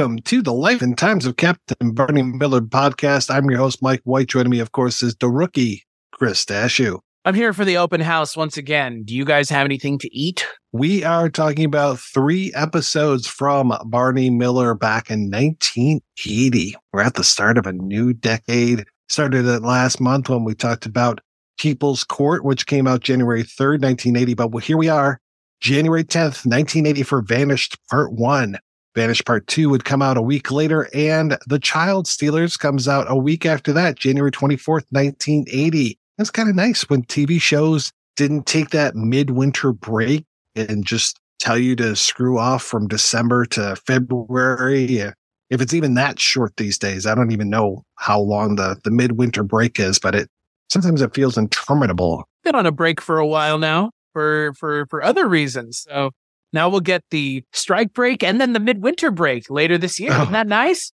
Welcome to the Life and Times of Captain Barney Miller podcast. I'm your host, Mike White. Joining me, of course, is the rookie, Chris Dashew. I'm here for the open house once again. Do you guys have anything to eat? We are talking about three episodes from Barney Miller back in 1980. We're at the start of a new decade. Started it last month when we talked about People's Court, which came out January 3rd, 1980. But here we are, January 10th, 1980 for Vanished Part 1. Vanished Part 2 would come out a week later, and The Child Stealers comes out a week after that, January 24th, 1980. That's kind of nice when TV shows didn't take that midwinter break and just tell you to screw off from December to February. If it's even that short these days, I don't even know how long the, the midwinter break is, but it sometimes it feels interminable. Been on a break for a while now for for for other reasons. So now we'll get the strike break and then the midwinter break later this year. Oh. Isn't that nice?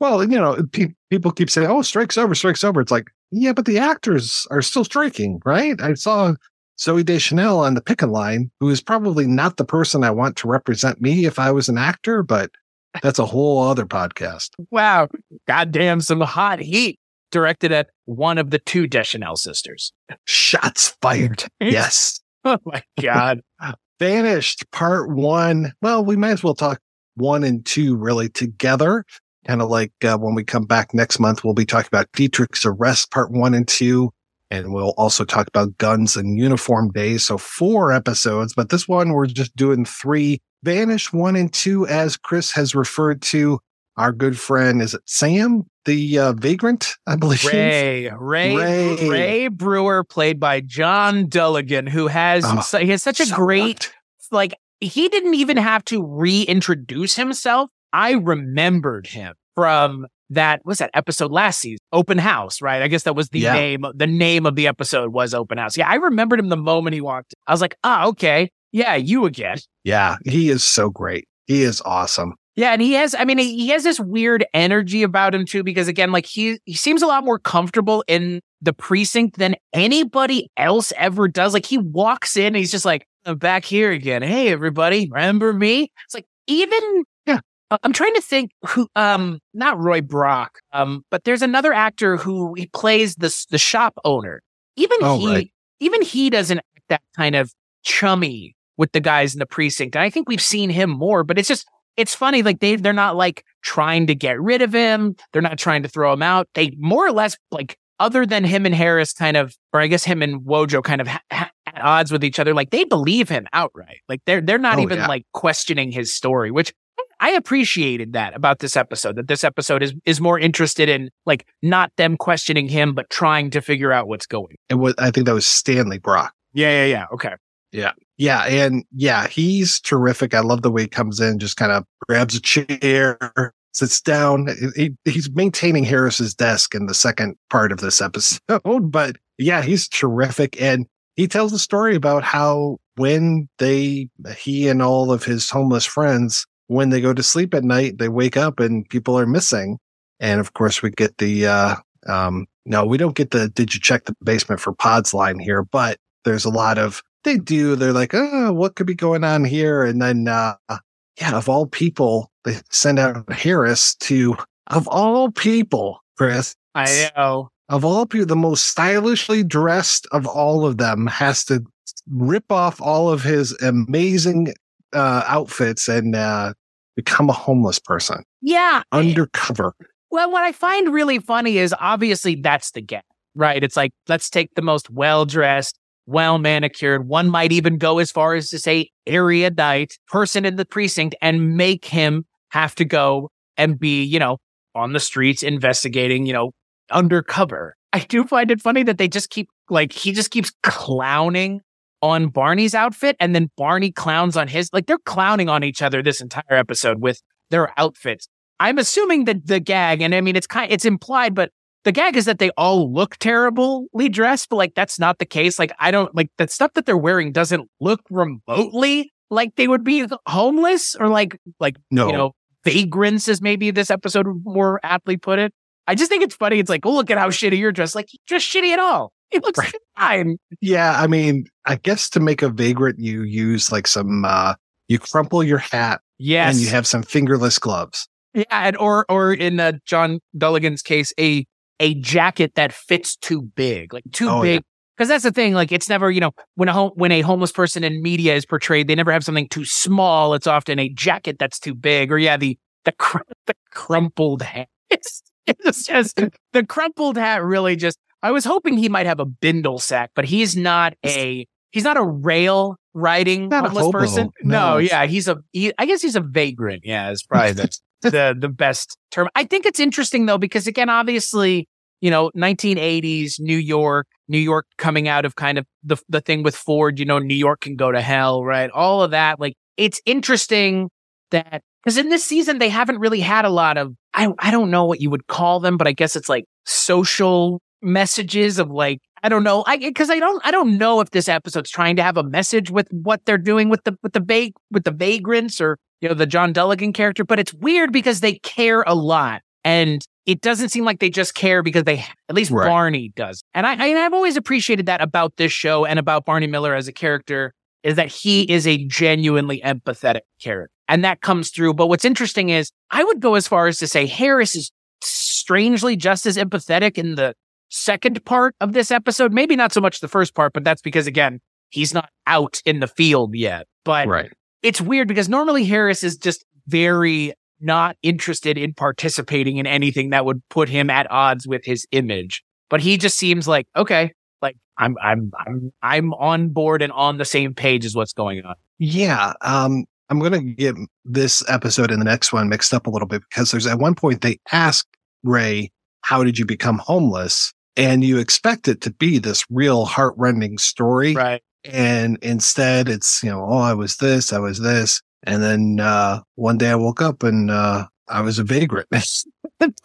Well, you know, pe- people keep saying, "Oh, strike's over, strike's over." It's like, yeah, but the actors are still striking, right? I saw Zooey Deschanel on the picket line, who is probably not the person I want to represent me if I was an actor, but that's a whole other podcast. Wow. Goddamn, some hot heat directed at one of the two Deschanel sisters. Shots fired. yes. Oh my God. Vanished part one. Well, we might as well talk one and two really together kind of like uh, when we come back next month, we'll be talking about Dietrich's arrest part one and two. And we'll also talk about guns and uniform days. So four episodes, but this one we're just doing three. Vanish one and two, as Chris has referred to our good friend. Is it Sam, the uh, vagrant? I believe Ray, Ray, Ray, Ray Brewer, played by John Dullaghan, who has oh, he has such a so great like. He didn't even have to reintroduce himself I remembered him from that was that episode last season, Open House, right? I guess that was the yeah. name. The name of the episode was Open House. Yeah, I remembered him the moment he walked. In. I was like, ah, oh, okay, yeah, you again. Yeah, he is so great. He is awesome. Yeah, and he has. I mean, he has this weird energy about him too, because again, like he he seems a lot more comfortable in the precinct than anybody else ever does. Like he walks in, he's just like, I'm back here again. Hey, everybody, remember me? It's like even yeah, I'm trying to think who, um, not Roy Brock, um, but there's another actor who he plays the the shop owner. Even oh, he, right. even he doesn't act that kind of chummy with the guys in the precinct. And I think we've seen him more, but it's just it's funny. Like they they're not like trying to get rid of him. They're not trying to throw him out. They more or less like other than him and Harris kind of, or I guess him and Wojo kind of ha- ha- at odds with each other. Like they believe him outright. Like they're they're not oh, even yeah. like questioning his story, which I appreciated that about this episode, that this episode is, is more interested in like not them questioning him, but trying to figure out what's going. And what I think that was Stanley Brock. Yeah, yeah, yeah. Okay. Yeah. Yeah. And yeah, he's terrific. I love the way he comes in, just kind of grabs a chair, sits down. He, he's maintaining Harris's desk in the second part of this episode. But yeah, he's terrific. And he tells a story about how when they, he and all of his homeless friends when they go to sleep at night, they wake up and people are missing. And of course, we get the, uh, um, no, we don't get the, did you check the basement for pods line here, but there's a lot of, they do. They're like, oh, what could be going on here? And then, uh, yeah, of all people, they send out Harris to, of all people, Chris. I know. Of all people, the most stylishly dressed of all of them has to rip off all of his amazing uh, outfits and uh, become a homeless person. Yeah. Undercover. Well, what I find really funny is obviously that's the get, right? It's like, let's take the most well dressed, well manicured, one might even go as far as to say erudite person in the precinct and make him have to go and be, you know, on the streets investigating, you know, undercover. I do find it funny that they just keep like he just keeps clowning on Barney's outfit and then Barney clowns on his. Like they're clowning on each other this entire episode with their outfits. I'm assuming that the gag, and I mean, it's kind, it's implied, but the gag is that they all look terribly dressed, but like that's not the case. Like I don't like the stuff that they're wearing doesn't look remotely like they would be homeless or like like no. you know vagrants, as maybe this episode more aptly put it. I just think it's funny. It's like, oh, look at how shitty you're dressed. Like, just shitty at all. It looks right. fine. Yeah, I mean, I guess to make a vagrant, you use like some, uh, you crumple your hat Yes. And you have some fingerless gloves. Yeah, and or or in uh, John Dullaghan's case, a a jacket that fits too big, like too Oh, big. Because that's the thing, like it's never, you know, when a home, when a homeless person in media is portrayed, they never have something too small. It's often a jacket that's too big, or yeah, the the cr- the crumpled hat. It's it's just the crumpled hat really just. I was hoping he might have a bindle sack, but he's not a he's not a rail riding homeless hobo, person. no. no, yeah, he's a he. I guess he's a vagrant. Yeah, it's probably the the the best term. I think it's interesting though because again, obviously, you know, 1980s New York, New York coming out of kind of the the thing with Ford. You know, New York can go to hell, right? All of that. Like, it's interesting that because in this season they haven't really had a lot of I I don't know what you would call them, but I guess it's like social messages of like I don't know I because I don't I don't know if this episode's trying to have a message with what they're doing with the with the va- with the vagrants or you know the John Dullaghan character, but it's weird because they care a lot and it doesn't seem like they just care because they at least Right. Barney does, and I and I've always appreciated that about this show and about Barney Miller as a character is that he mm-hmm. is a genuinely empathetic character. And that comes through. But what's interesting is I would go as far as to say Harris is strangely just as empathetic in the second part of this episode. Maybe not so much the first part, but that's because, again, he's not out in the field yet. But Right. It's weird because normally Harris is just very not interested in participating in anything that would put him at odds with his image. But he just seems like, okay, like I'm I'm I'm I'm on board and on the same page as what's going on. Yeah. Um, I'm going to get this episode and the next one mixed up a little bit because there's at one point they ask Ray, how did you become homeless? And you expect it to be this real heartrending story. Right. And instead it's, you know, oh, I was this, I was this. And then, uh, one day I woke up and, uh, I was a vagrant. it's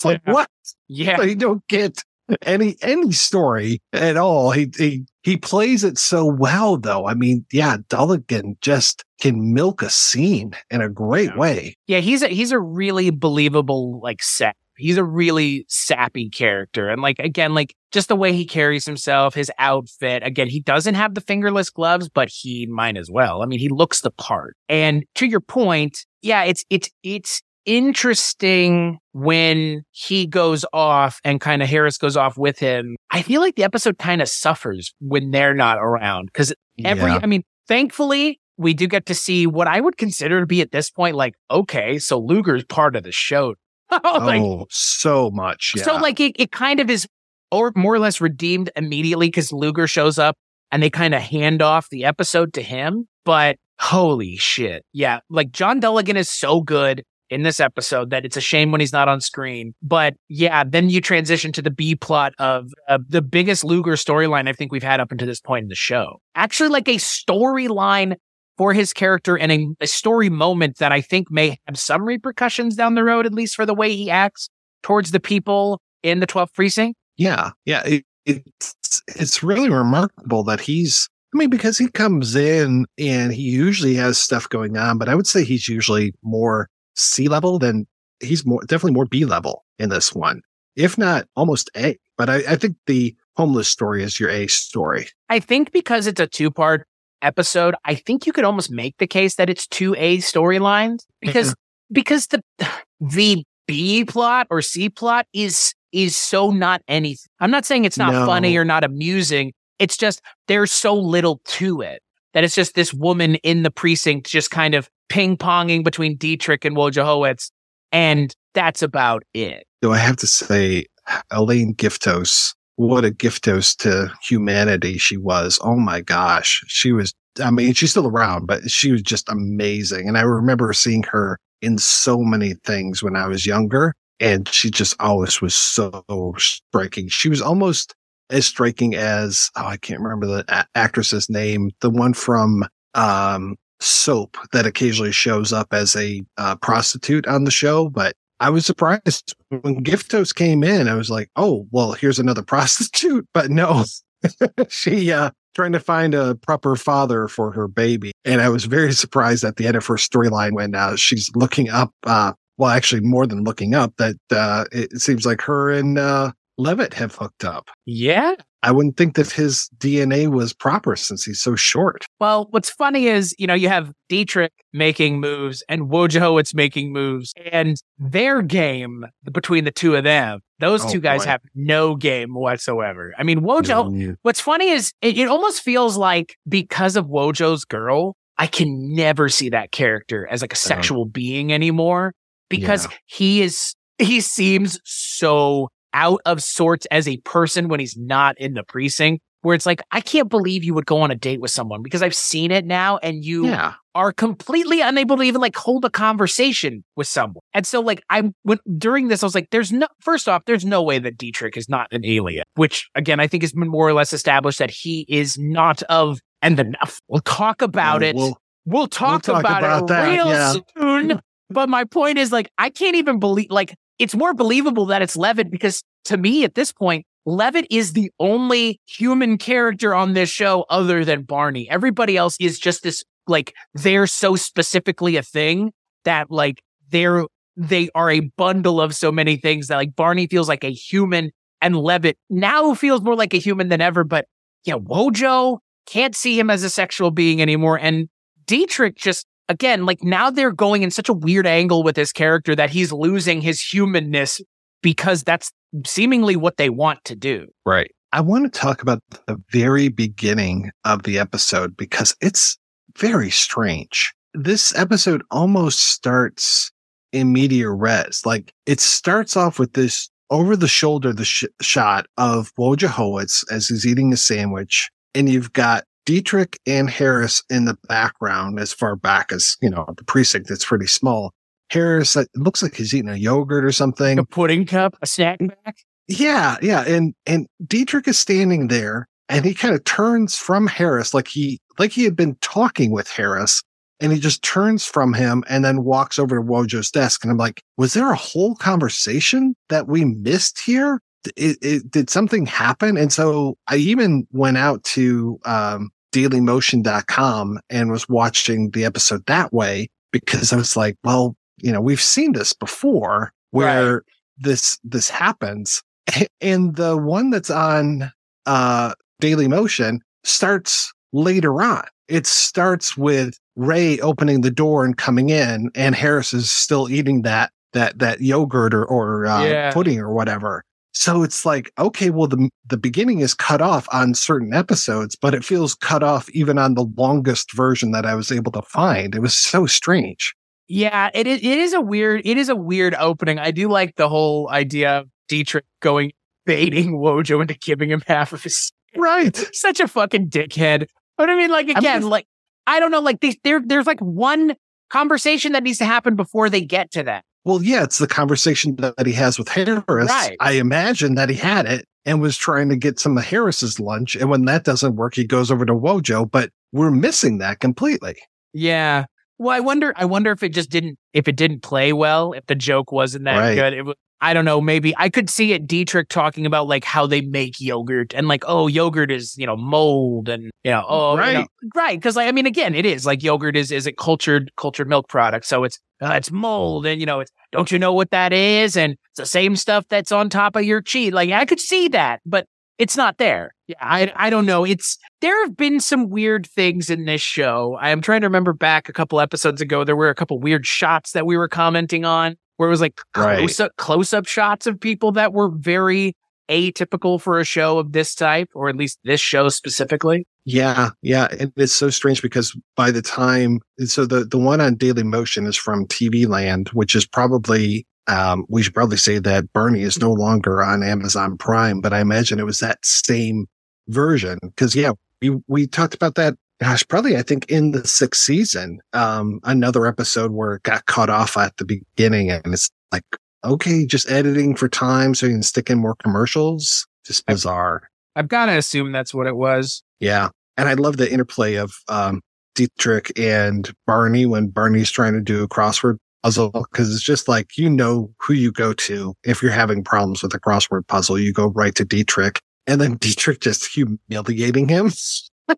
like, Yeah. what? Yeah. you don't get any any story at all. He he he plays it so well though. I mean, yeah, Dullaghan just can milk a scene in a great Yeah. way. Yeah, he's a he's a really believable like sap. He's a really sappy character. And like again, like just the way he carries himself, his outfit. Again, he doesn't have the fingerless gloves, but he might as well. I mean, he looks the part. And to your point, yeah, it's it's it's interesting when he goes off and kind of Harris goes off with him. I feel like the episode kind of suffers when they're not around because every Yeah. i mean thankfully we do get to see what i would consider to be at this point like okay so luger's part of the show like, oh, so much. Yeah. so like it, it kind of is or more or less redeemed immediately because luger shows up and they kind of hand off the episode to him but holy shit yeah like john dullaghan is so good in this episode that it's a shame when he's not on screen. But yeah, then you transition to the B plot of uh, the biggest Luger storyline I think we've had up until this point in the show. Actually, like a storyline for his character and a, a story moment that I think may have some repercussions down the road, at least for the way he acts towards the people in the 12th precinct. Yeah, yeah. It, it's it's really remarkable that he's. I mean, because he comes in and he usually has stuff going on, but I would say he's usually more C level than he's more definitely more B level in this one, if not almost A. But I, I think the homeless story is your A story. I think because it's a two part episode, I think you could almost make the case that it's two A storylines because because the the B plot or C plot is is so not anything. I'm not saying it's not No. funny or not amusing. It's just there's so little to it that it's just this woman in the precinct just kind of ping ponging between Dietrich and Wojciechowicz, and that's about it. Do I have to say, Elaine Giftos? What a gift Giftos to humanity she was. Oh my gosh, she was. I mean, she's still around, but she was just amazing. And I remember seeing her in so many things when I was younger, and she just always was so striking. She was almost as striking as oh, I can't remember the a- actress's name, the one from um, Soap that occasionally shows up as a uh, prostitute on the show, but I was surprised when Giftos came in. I was like, oh, well, here's another prostitute. But no, she uh trying to find a proper father for her baby. And I was very surprised at the end of her storyline when uh, she's looking up uh well actually more than looking up that uh it seems like her and uh Levitt have hooked up. Yeah. I wouldn't think that his DNA was proper since he's so short. Well, what's funny is, you know, you have Dietrich making moves and Wojciechowicz making moves, and their game between the two of them, those Oh, two guys boy. have no game whatsoever. I mean, Wojo, what's funny is it, it almost feels like because of Wojo's girl, I can never see that character as like a uh-huh. sexual being anymore because he is, he seems so out of sorts as a person when he's not in the precinct. Where it's like, I can't believe you would go on a date with someone because I've seen it now and you Yeah. are completely unable to even like hold a conversation with someone. And so like I went during this, I was like, there's no first off, there's no way that Dietrich is not an alien, which again I think has been more or less established that he is not of and then we'll talk about Well, it. we'll- We'll talk, talk about, about it that, real yeah. soon. But my point is like I can't even believe like it's more believable that it's Levitt because to me at this point, Levitt is the only human character on this show other than Barney. Everybody else is just this like they're so specifically a thing that like they're they are a bundle of so many things that like Barney feels like a human and Levitt now feels more like a human than ever. But yeah, Wojo can't see him as a sexual being anymore. And Dietrich just again, like now they're going in such a weird angle with his character that he's losing his humanness because that's seemingly what they want to do. Right. I want to talk about the very beginning of the episode because it's very strange. This episode almost starts in media res. Like it starts off with this over the shoulder, the sh- shot of Wojciechowicz as he's eating a sandwich. And you've got Dietrich and Harris in the background as far back as, you know, the precinct. It's pretty small. Harris, it looks like he's eating a yogurt or something. A pudding cup, a snack back. Yeah, yeah, and and Dietrich is standing there, and he kind of turns from Harris, like he like he had been talking with Harris, and he just turns from him and then walks over to Wojo's desk, and I'm like, was there a whole conversation that we missed here? It, it, did something happen? And so I even went out to um, DailyMotion.com and was watching the episode that way because I was like, well, you know, we've seen this before where this this happens. And the one that's on uh daily motion starts later on. It starts with ray opening the door and coming in and harris is still eating that that that yogurt or, or uh, Yeah. pudding or whatever so it's like okay well the the beginning is cut off on certain episodes but it feels cut off even on the longest version that i was able to find it was so strange Yeah, it is. It is a weird. It is a weird opening. I do like the whole idea of Dietrich going baiting Wojo into giving him half of his. right Such a fucking dickhead. But I mean, like again, just- like I don't know, like they, there, there's like one conversation that needs to happen before they get to that. Well, yeah, it's the conversation that he has with Harris. Right. I imagine that he had it and was trying to get some of Harris's lunch. And when that doesn't work, he goes over to Wojo, but we're missing that completely. Yeah. Well, I wonder. I wonder if it just didn't. If it didn't play well. If the joke wasn't that Right. good. It was, I don't know. Maybe I could see it. Dietrich talking about like how they make yogurt and like, oh, yogurt is you know mold and you know, oh, you know- Right. right. Because like, I mean, again, it is like yogurt is is a cultured cultured milk product, so it's uh, it's mold and you know it's don't you know what that is and it's the same stuff that's on top of your cheese. Like I could see that, but it's not there. Yeah, I I don't know. It's there have been some weird things in this show. I am trying to remember back a couple episodes ago. There were a couple weird shots that we were commenting on, where it was like Right. close up close up shots of people that were very atypical for a show of this type, or at least this show specifically. Yeah, yeah. And it's so strange because by the time, so the, the one on Daily Motion is from TV Land, which is probably, um, we should probably say that Bernie is no longer on Amazon Prime, but I imagine it was that same version. Cause yeah, we, we talked about that. Gosh, probably I think in the sixth season, um, another episode where it got cut off at the beginning and it's like, okay, just editing for time so you can stick in more commercials. Just bizarre. I've got to assume that's what it was. Yeah. And I love the interplay of um, Dietrich and Barney when Barney's trying to do a crossword puzzle because it's just like, you know who you go to. If you're having problems with a crossword puzzle, you go right to Dietrich. And then Dietrich just humiliating him.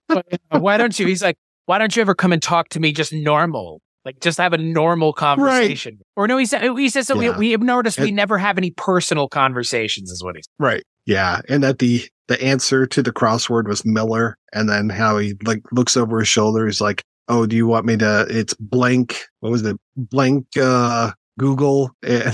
But, uh, why don't you? He's like, why don't you ever come and talk to me just normal? Like just have a normal conversation. Or no, he said he says so Yeah. we we have noticed we never have any personal conversations, is what he's. Right. Yeah. And that the, the answer to the crossword was Miller, and then how he like looks over his shoulder. He's like, "Oh, do you want me to? It's blank. What was it? Blank uh, Google.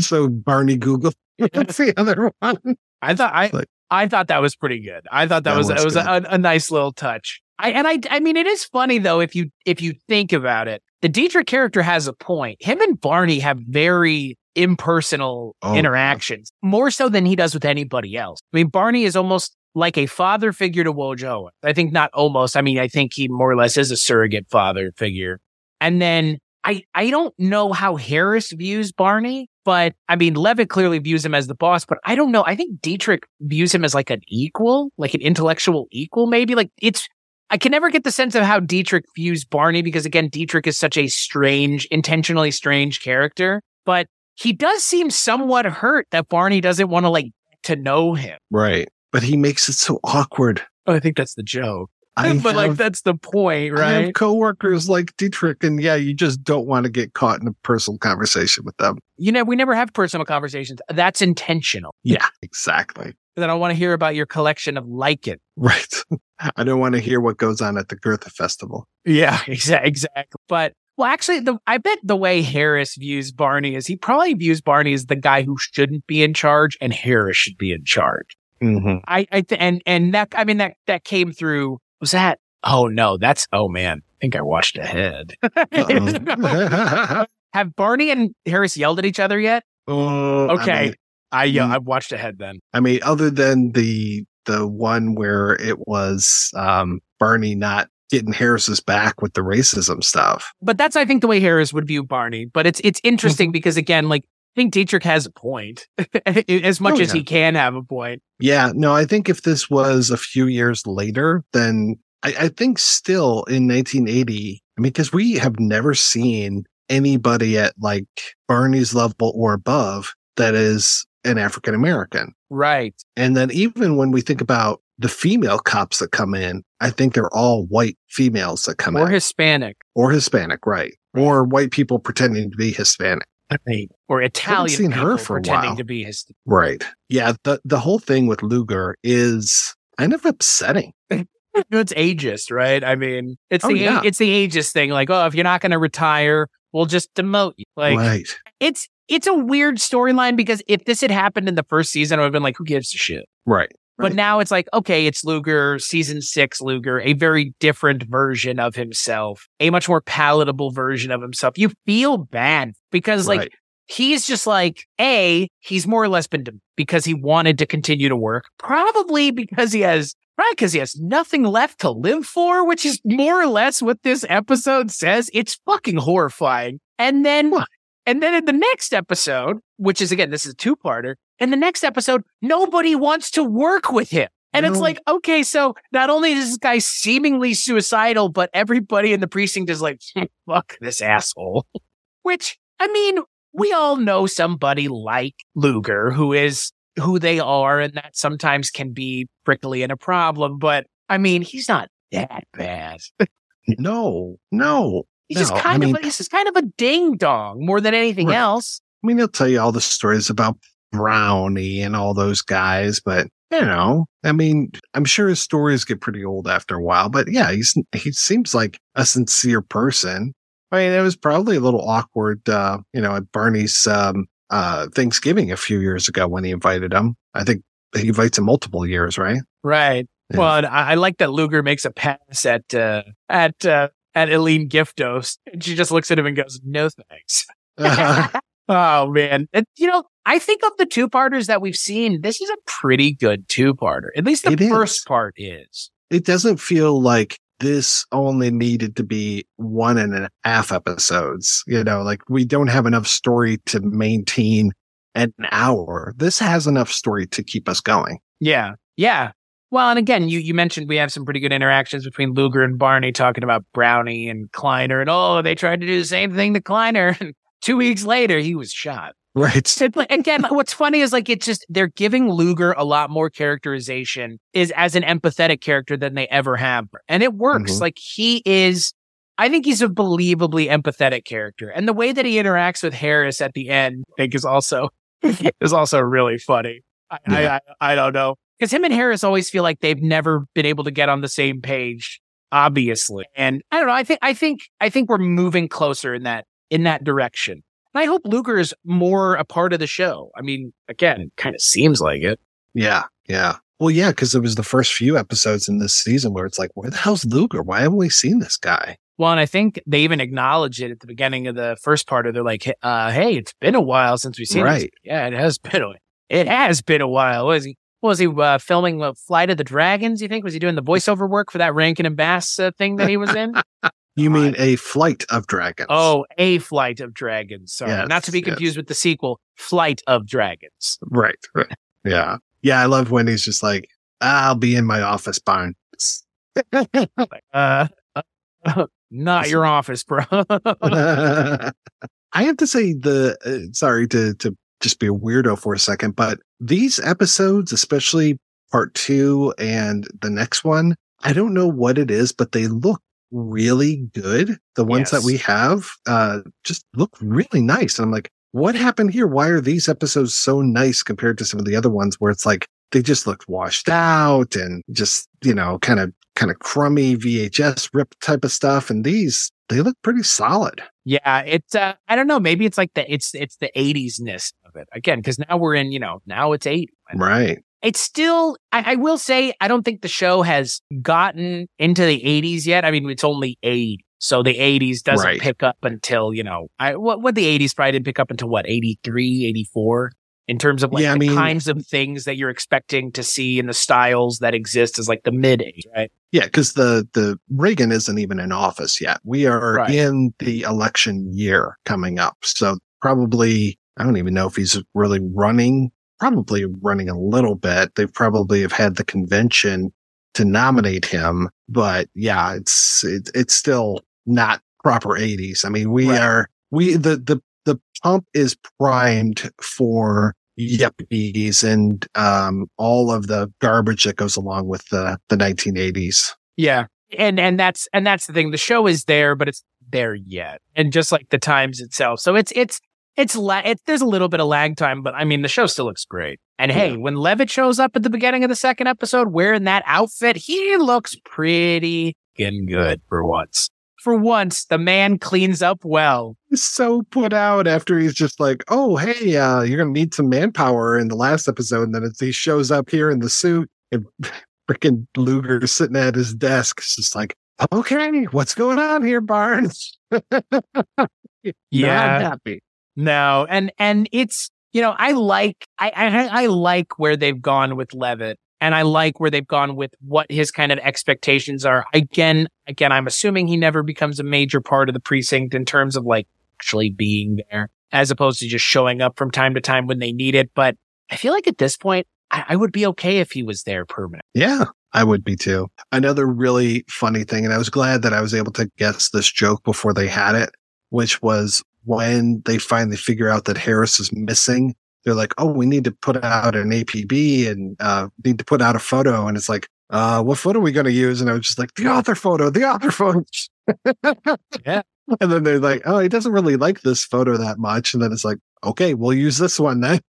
So Barney Google. That's the other one. I thought I Like- I thought that was pretty good. I thought that, That was it was a, a nice little touch. I and I I mean it is funny though if you if you think about it. The Dietrich character has a point. Him and Barney have very impersonal Oh, yeah. interactions, more so than he does with anybody else. I mean, Barney is almost like a father figure to Wojo. I think not almost. I mean, I think he more or less is a surrogate father figure. And then I I don't know how Harris views Barney, but I mean Levitt clearly views him as the boss, but I don't know. I think Dietrich views him as like an equal, like an intellectual equal, maybe. Like it's I can never get the sense of how Dietrich views Barney because again, Dietrich is such a strange, intentionally strange character. But he does seem somewhat hurt that Barney doesn't want to like to know him. Right. But he makes it so awkward. Oh, I think that's the joke. I but like that's the point, right? I have coworkers like Dietrich, and yeah, you just don't want to get caught in a personal conversation with them. You know, we never have personal conversations. That's intentional. Yeah, exactly. Then I want to hear about your collection of it. Right. I don't want to hear what goes on at the Goethe Festival. Yeah, exactly. Exactly. But well, actually, the I bet the way Harris views Barney is he probably views Barney as the guy who shouldn't be in charge, and Harris should be in charge. Mm-hmm. I, I th- and and that I mean that that came through. Was that? Oh no, that's oh man. I think I watched ahead. Have Barney and Harris yelled at each other yet? Oh, Okay. I mean, I yeah, Mm. I've watched ahead then. I mean, other than the the one where it was um, Barney not getting Harris's back with the racism stuff. But that's I think the way Harris would view Barney. But it's it's interesting because again, like I think Dietrich has a point, as much Oh, as he can have a point. Yeah, no, I think if this was a few years later, then I, I think still in 1980, I mean, because we have never seen anybody at like Barney's level or above that is an African American. Right. And then even when we think about the female cops that come in, I think they're all white females that come Or in Or Hispanic. or Hispanic, right? Or white people pretending to be Hispanic. Or Italian seen her for a pretending while. to be his. Right. Yeah. The, the whole thing with Luger is kind of upsetting. It's ageist, right? I mean, it's Oh, the yeah. it's the ageist thing. Like, oh, if you're not going to retire, we'll just demote you. Like, right. it's it's a weird storyline because if this had happened in the first season, I would have been like, who gives a shit? Right. But now it's like, okay, it's Luger, season six Luger, a very different version of himself, a much more palatable version of himself. You feel bad because, like, Right. he's just like, A, he's more or less been de- because he wanted to continue to work, probably because he has. Right, because he has nothing left to live for, which is more or less what this episode says. It's fucking horrifying. And then, What? and then in the next episode, which is again, this is a two parter. In the next episode, nobody wants to work with him. And it's like, okay, so not only is this guy seemingly suicidal, but everybody in the precinct is like, fuck this asshole. Which, I mean, we all know somebody like Luger who is who they are, and that sometimes can be prickly and a problem. But I mean, he's not that bad. No, no. He's just No, I kind mean- of a, he's just kind of a ding dong more than anything Right. else. I mean, he'll tell you all the stories about Brownie and all those guys, but you know, I mean, I'm sure his stories get pretty old after a while, but yeah, he's, he seems like a sincere person. I mean, it was probably a little awkward, uh, you know, at Barney's, um, uh, Thanksgiving a few years ago when he invited him. I think he invites him multiple years, right? Right. Yeah. Well, and I, like that Luger makes a pass at uh, at uh, at Eileen Giftos, and she just looks at him and goes, "No thanks." oh man, And, you know, I think of the two parters that we've seen, this is a pretty good two parter. At least the It is. first part is. it doesn't feel like this only needed to be one and a half episodes. You know, like we don't have enough story to maintain an hour. This has enough story to keep us going. Yeah, yeah. Well, and again, you you mentioned we have some pretty good interactions between Luger and Barney talking about Brownie and Kleiner, and oh, they tried to do the same thing to Kleiner. And two weeks later, he was shot. Right. Again, what's funny is like it's just they're giving Luger a lot more characterization is as an empathetic character than they ever have, and it works. Mhm. Like he is, I think he's a believably empathetic character, and the way that he interacts with Harris at the end, I think, is also is also really funny. I, Yeah. I, I I don't know. because him and Harris always feel like they've never been able to get on the same page, obviously. And I don't know. I think I think I think we're moving closer in that in that direction. And I hope Luger is more a part of the show. I mean, again, it kind of seems like it. Yeah, yeah. Well, yeah, because it was the first few episodes in this season where it's like, where the hell's Luger? Why haven't we seen this guy? Well, and I think they even acknowledged it at the beginning of the first part of. They're like, uh, "Hey, it's been a while since we've seen him. Right. this." Yeah, it has been. A, it has been a while. Was he? Was he uh, filming uh, Flight of the Dragons? You think was he doing the voiceover work for that Rankin and Bass uh, thing that he was in? You mean a flight of dragons? oh, a Flight of Dragons. Sorry, Yes, not to be yes. confused with the sequel, Flight of Dragons. right, right. Yeah, yeah. I love when he's just like, "I'll be in my office, Barn." Uh, uh, not your office, bro. I have to say the uh, sorry to to just be a weirdo for a second, but these episodes, especially part two and the next one, I don't know what it is, but they look really good. The ones that we have uh just look really nice. And I'm like, what happened here? Why are these episodes so nice compared to some of the other ones where it's like they just looked washed out and just, you know, kind of kind of crummy VHS rip type of stuff. And these they look pretty solid. Yeah, it's uh I don't know, maybe it's like the it's it's the 80s ness of it. Again, because now we're in, you know, now it's 80. Right. It's still I, I will say I don't think the show has gotten into the 80s yet. I mean, it's only 80. So the 80s doesn't Right. pick up until, you know, I what what the 80s probably didn't pick up until what, 83, 84 in terms of like Yeah, I the mean- kinds of things that you're expecting to see in the styles that exist as like the mid 80s, right? Yeah, because the the Reagan isn't even in office yet. We are Right. in the election year coming up, so probably I don't even know if he's really running. Probably running a little bit. They probably have had the convention to nominate him, but yeah, it's it, it's still not proper 80s. I mean, we Right. are we the the the pump is primed for yuppies and um all of the garbage that goes along with the the 1980s. Yeah. And and that's and that's the thing. The show is there, but it's there yet. And just like the times itself. So it's it's it's la- it, there's a little bit of lag time, but I mean the show still looks great. And hey, Yeah. when Levitt shows up at the beginning of the second episode wearing that outfit, he looks pretty fucking good for once. For once, the man cleans up well. He's so put out after he's just like, oh, hey, uh, you're going to need some manpower in the last episode. And then he shows up here in the suit and freaking Luger sitting at his desk. It's just like, okay, what's going on here, Barnes? Not happy. No, and and it's you know I like I, I I like where they've gone with Levitt, and I like where they've gone with what his kind of expectations are. Again, again, I'm assuming he never becomes a major part of the precinct in terms of like actually being there, as opposed to just showing up from time to time when they need it. But I feel like at this point, I, I would be okay if he was there permanent. Yeah, I would be too. Another really funny thing, and I was glad that I was able to guess this joke before they had it, which was when they finally figure out that Harris is missing. They're like, "Oh, we need to put out an APB and uh, need to put out a photo," and it's like, "Uh, what photo are we going to use?" And I was just like, "The author photo, the author photo." Yeah. And then they're like, "Oh, he doesn't really like this photo that much," and then it's like, "Okay, we'll use this one then."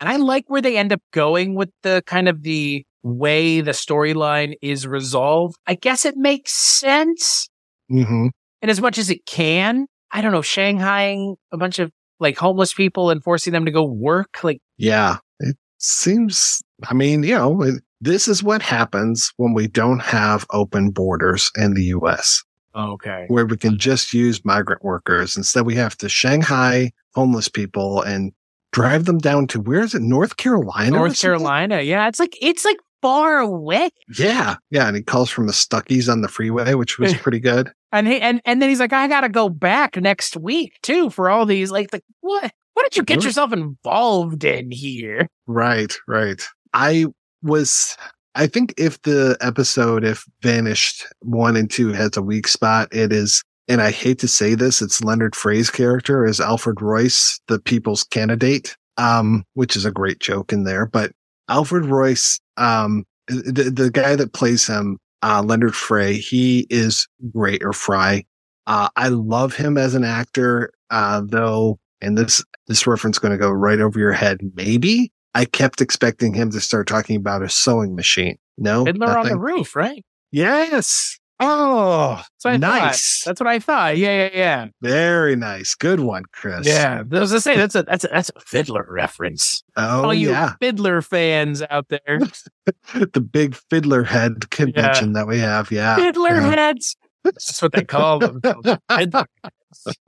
And I like where they end up going with the kind of the way the storyline is resolved. I guess it makes sense. hmm And as much as it can, I don't know, Shanghaiing a bunch of like homeless people and forcing them to go work. Like, Yeah, it seems. I mean, you know, it, this is what happens when we don't have open borders in the U.S., okay. where we can just use migrant workers. Instead, we have to Shanghai homeless people and drive them down to where is it, North Carolina? North? Carolina. Yeah. It's like, it's like far away. Yeah, yeah, and he calls from the Stuckey's on the freeway, which was pretty good. And he, and, and then he's like, I got to go back next week too for all these. Like, like what? What did you get yourself involved in here? Right, right. I was. I think if the episode, if Vanished one and two has a weak spot, it is, and I hate to say this, it's Leonard Frey's character as Alfred Royce, the people's candidate, um, which is a great joke in there. But Alfred Royce, um, the, the guy that plays him, uh, Leonard Frey, he is great or Fry. Uh, I love him as an actor, uh, though, and this, this reference going to go right over your head, maybe, I kept expecting him to start talking about a sewing machine. No, Fiddler on the roof, right? Yes. Oh, That's nice. That's what I thought. Yeah, yeah, yeah. Very nice. Good one, Chris. Yeah. I was gonna say that's a that's a that's a fiddler reference. Oh, All you yeah. fiddler fans out there. the big fiddler head convention that we have. Yeah. fiddler yeah. heads. That's what they call them.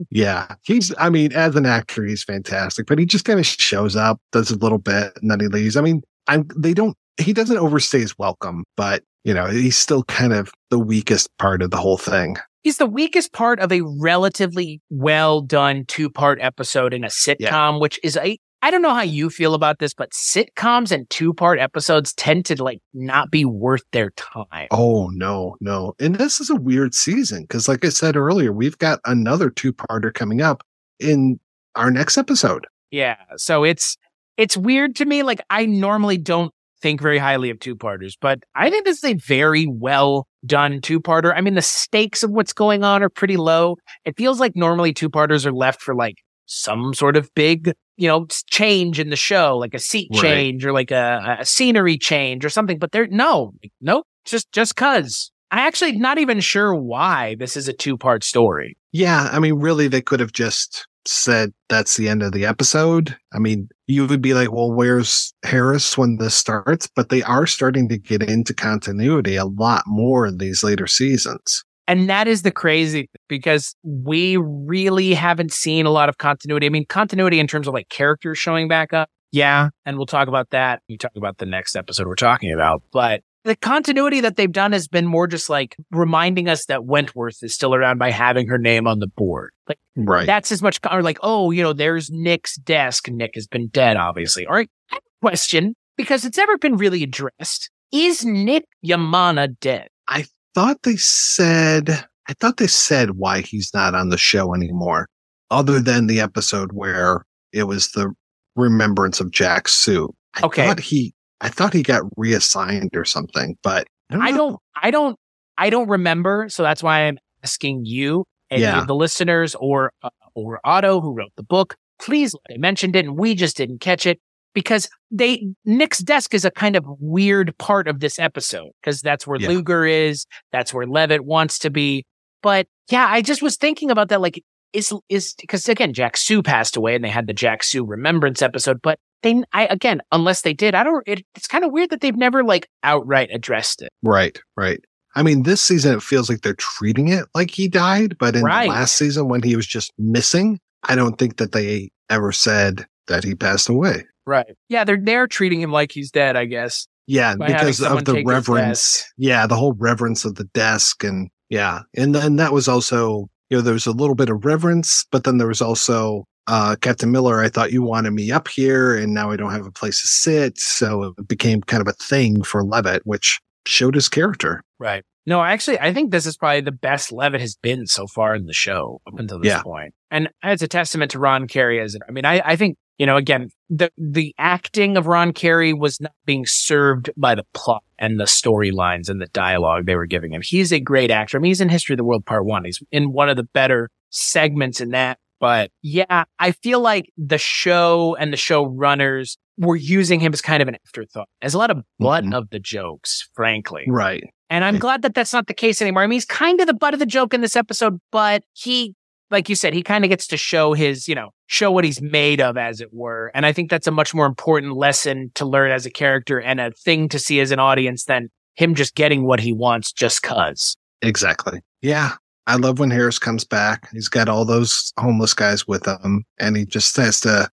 Yeah. He's, I mean, as an actor, he's fantastic, but he just kind of shows up, does a little bit, and then he leaves. I mean, I'm, they don't, he doesn't overstay his welcome, but, you know, he's still kind of the weakest part of the whole thing. He's the weakest part of a relatively well done two part episode in a sitcom, which is a I don't know how you feel about this, but sitcoms and two part episodes tend to like not be worth their time. Oh, no, no. And this is a weird season because, like I said earlier, we've got another two parter coming up in our next episode. Yeah. So it's it's weird to me. Like I normally don't think very highly of two parters, but I think this is a very well done two parter. I mean, the stakes of what's going on are pretty low. It feels like normally two parters are left for like some sort of big, you know, change in the show, like a seat Right. change or like a, a scenery change or something. But they're no, nope, just just cause. I actually not even sure why this is a two part story. Yeah. I mean, really, they could have just said that's the end of the episode. I mean, you would be like, well, where's Harris when this starts? But they are starting to get into continuity a lot more in these later seasons. And that is the crazy thing, because we really haven't seen a lot of continuity. I mean, continuity in terms of like characters showing back up. Yeah. And we'll talk about that. You talk about the next episode we're talking about. But the continuity that they've done has been more just like reminding us that Wentworth is still around by having her name on the board. Like Right. that's as much, or like, oh, you know, there's Nick's desk. Nick has been dead, obviously. All right. I have a question because it's never been really addressed. Is Nick Yemana dead? I thought they said, I thought they said why he's not on the show anymore, other than the episode where it was the remembrance of Jack Soo. I Okay. thought he, I thought he got reassigned or something, but I know. don't, I don't, I don't remember. So that's why I'm asking you and Yeah. the listeners or, uh, or Otto who wrote the book. Please, I mentioned it and we just didn't catch it because they, Nick's desk is a kind of weird part of this episode because that's where Yeah. Luger is. That's where Levitt wants to be. But yeah, I just was thinking about that. Like, is, is, because again, Jack Soo passed away and they had the Jack Soo remembrance episode, but they, I, again, unless they did, I don't, it, it's kind of weird that they've never like outright addressed it. Right, right. I mean, this season it feels like they're treating it like he died, but in Right. the last season when he was just missing, I don't think that they ever said that he passed away. Right. Yeah, they're they're treating him like he's dead, I guess. Yeah, because of the reverence. Yeah, the whole reverence of the desk and yeah. And then that was also, you know, there was a little bit of reverence, but then there was also uh Captain Miller, I thought you wanted me up here and now I don't have a place to sit. So it became kind of a thing for Levitt, which showed his character. Right. No, actually, I think this is probably the best Levitt has been so far in the show up until this Yeah. point. And it's a testament to Ron Carey as I mean, I, I think, you know, again, the the acting of Ron Carey was not being served by the plot and the storylines and the dialogue they were giving him. He's a great actor. I mean, he's in History of the World Part One. He's in one of the better segments in that. But yeah, I feel like the show and the showrunners were using him as kind of an afterthought, as a lot of butt Mhm. of the jokes, frankly. Right. And I'm glad that that's not the case anymore. I mean, he's kind of the butt of the joke in this episode, but he, like you said, he kind of gets to show his, you know, show what he's made of, as it were. And I think that's a much more important lesson to learn as a character and a thing to see as an audience than him just getting what he wants just cause. Exactly. Yeah. I love when Harris comes back. He's got all those homeless guys with him and he just has to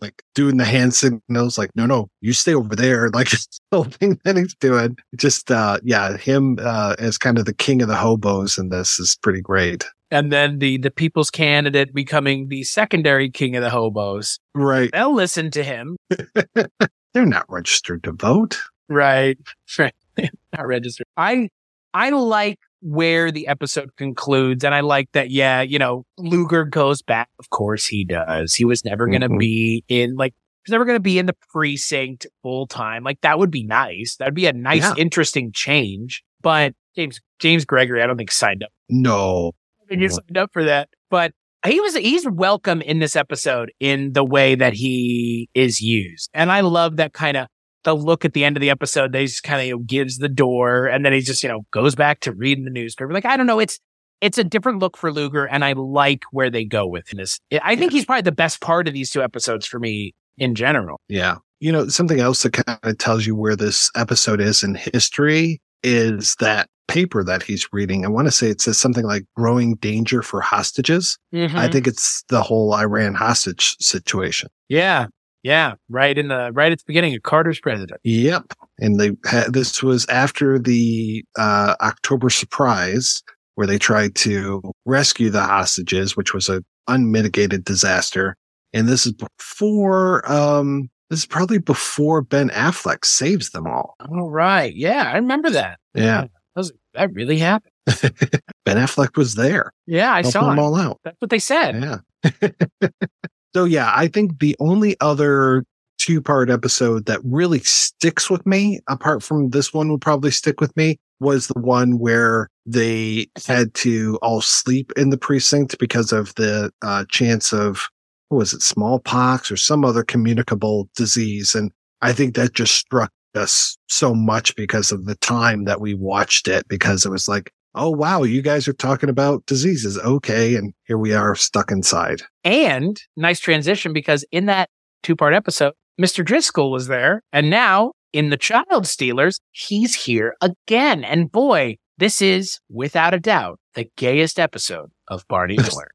like doing the hand signals like, no, no, you stay over there. Like it's the whole thing that he's doing. Just, uh, yeah, him, uh, as kind of the king of the hobos in this is pretty great. And then the the people's candidate becoming the secondary king of the hobos. Right. They'll listen to him. They're not registered to vote. Right. Right. Not registered. I I like where the episode concludes, and I like that. Yeah, you know, Luger goes back. Of course, he does. He was never going to Mhm. be in like. he's never going to be in the precinct full time. Like that would be nice. That'd be a nice, Yeah. interesting change. But James James Gregory, I don't think signed up. No. I Mhm. signed up for that. But he was he's welcome in this episode in the way that he is used. And I love that kind of the look at the end of the episode. They just kind of you know, gives the door and then he just, you know, goes back to reading the newspaper. Like, I don't know. It's, it's a different look for Luger and I like where they go with this. I think he's probably the best part of these two episodes for me in general. Yeah. You know, something else that kind of tells you where this episode is in history is that paper that he's reading. I want to say it says something like growing danger for hostages. Mm-hmm. I think it's the whole Iran hostage situation. Yeah. Yeah. Right in the, right at the beginning of Carter's president. Yep. And they had, this was after the, uh, October surprise where they tried to rescue the hostages, which was a unmitigated disaster. And this is before, um, this is probably before Ben Affleck saves them all. All right. Yeah. I remember that. Yeah. That, was, that really happened. ben Affleck was there. Yeah. I saw them all out. That's what they said. Yeah. so yeah, I think the only other two part episode that really sticks with me, apart from this one would probably stick with me, was the one where they had to all sleep in the precinct because of the uh, chance of was it smallpox or some other communicable disease and i think that just struck us so much because of the time that we watched it because it was like oh wow you guys are talking about diseases okay and here we are stuck inside and nice transition because in that two part episode mr driscoll was there and now in the child stealers he's here again and boy this is, without a doubt, the gayest episode of Barney Miller.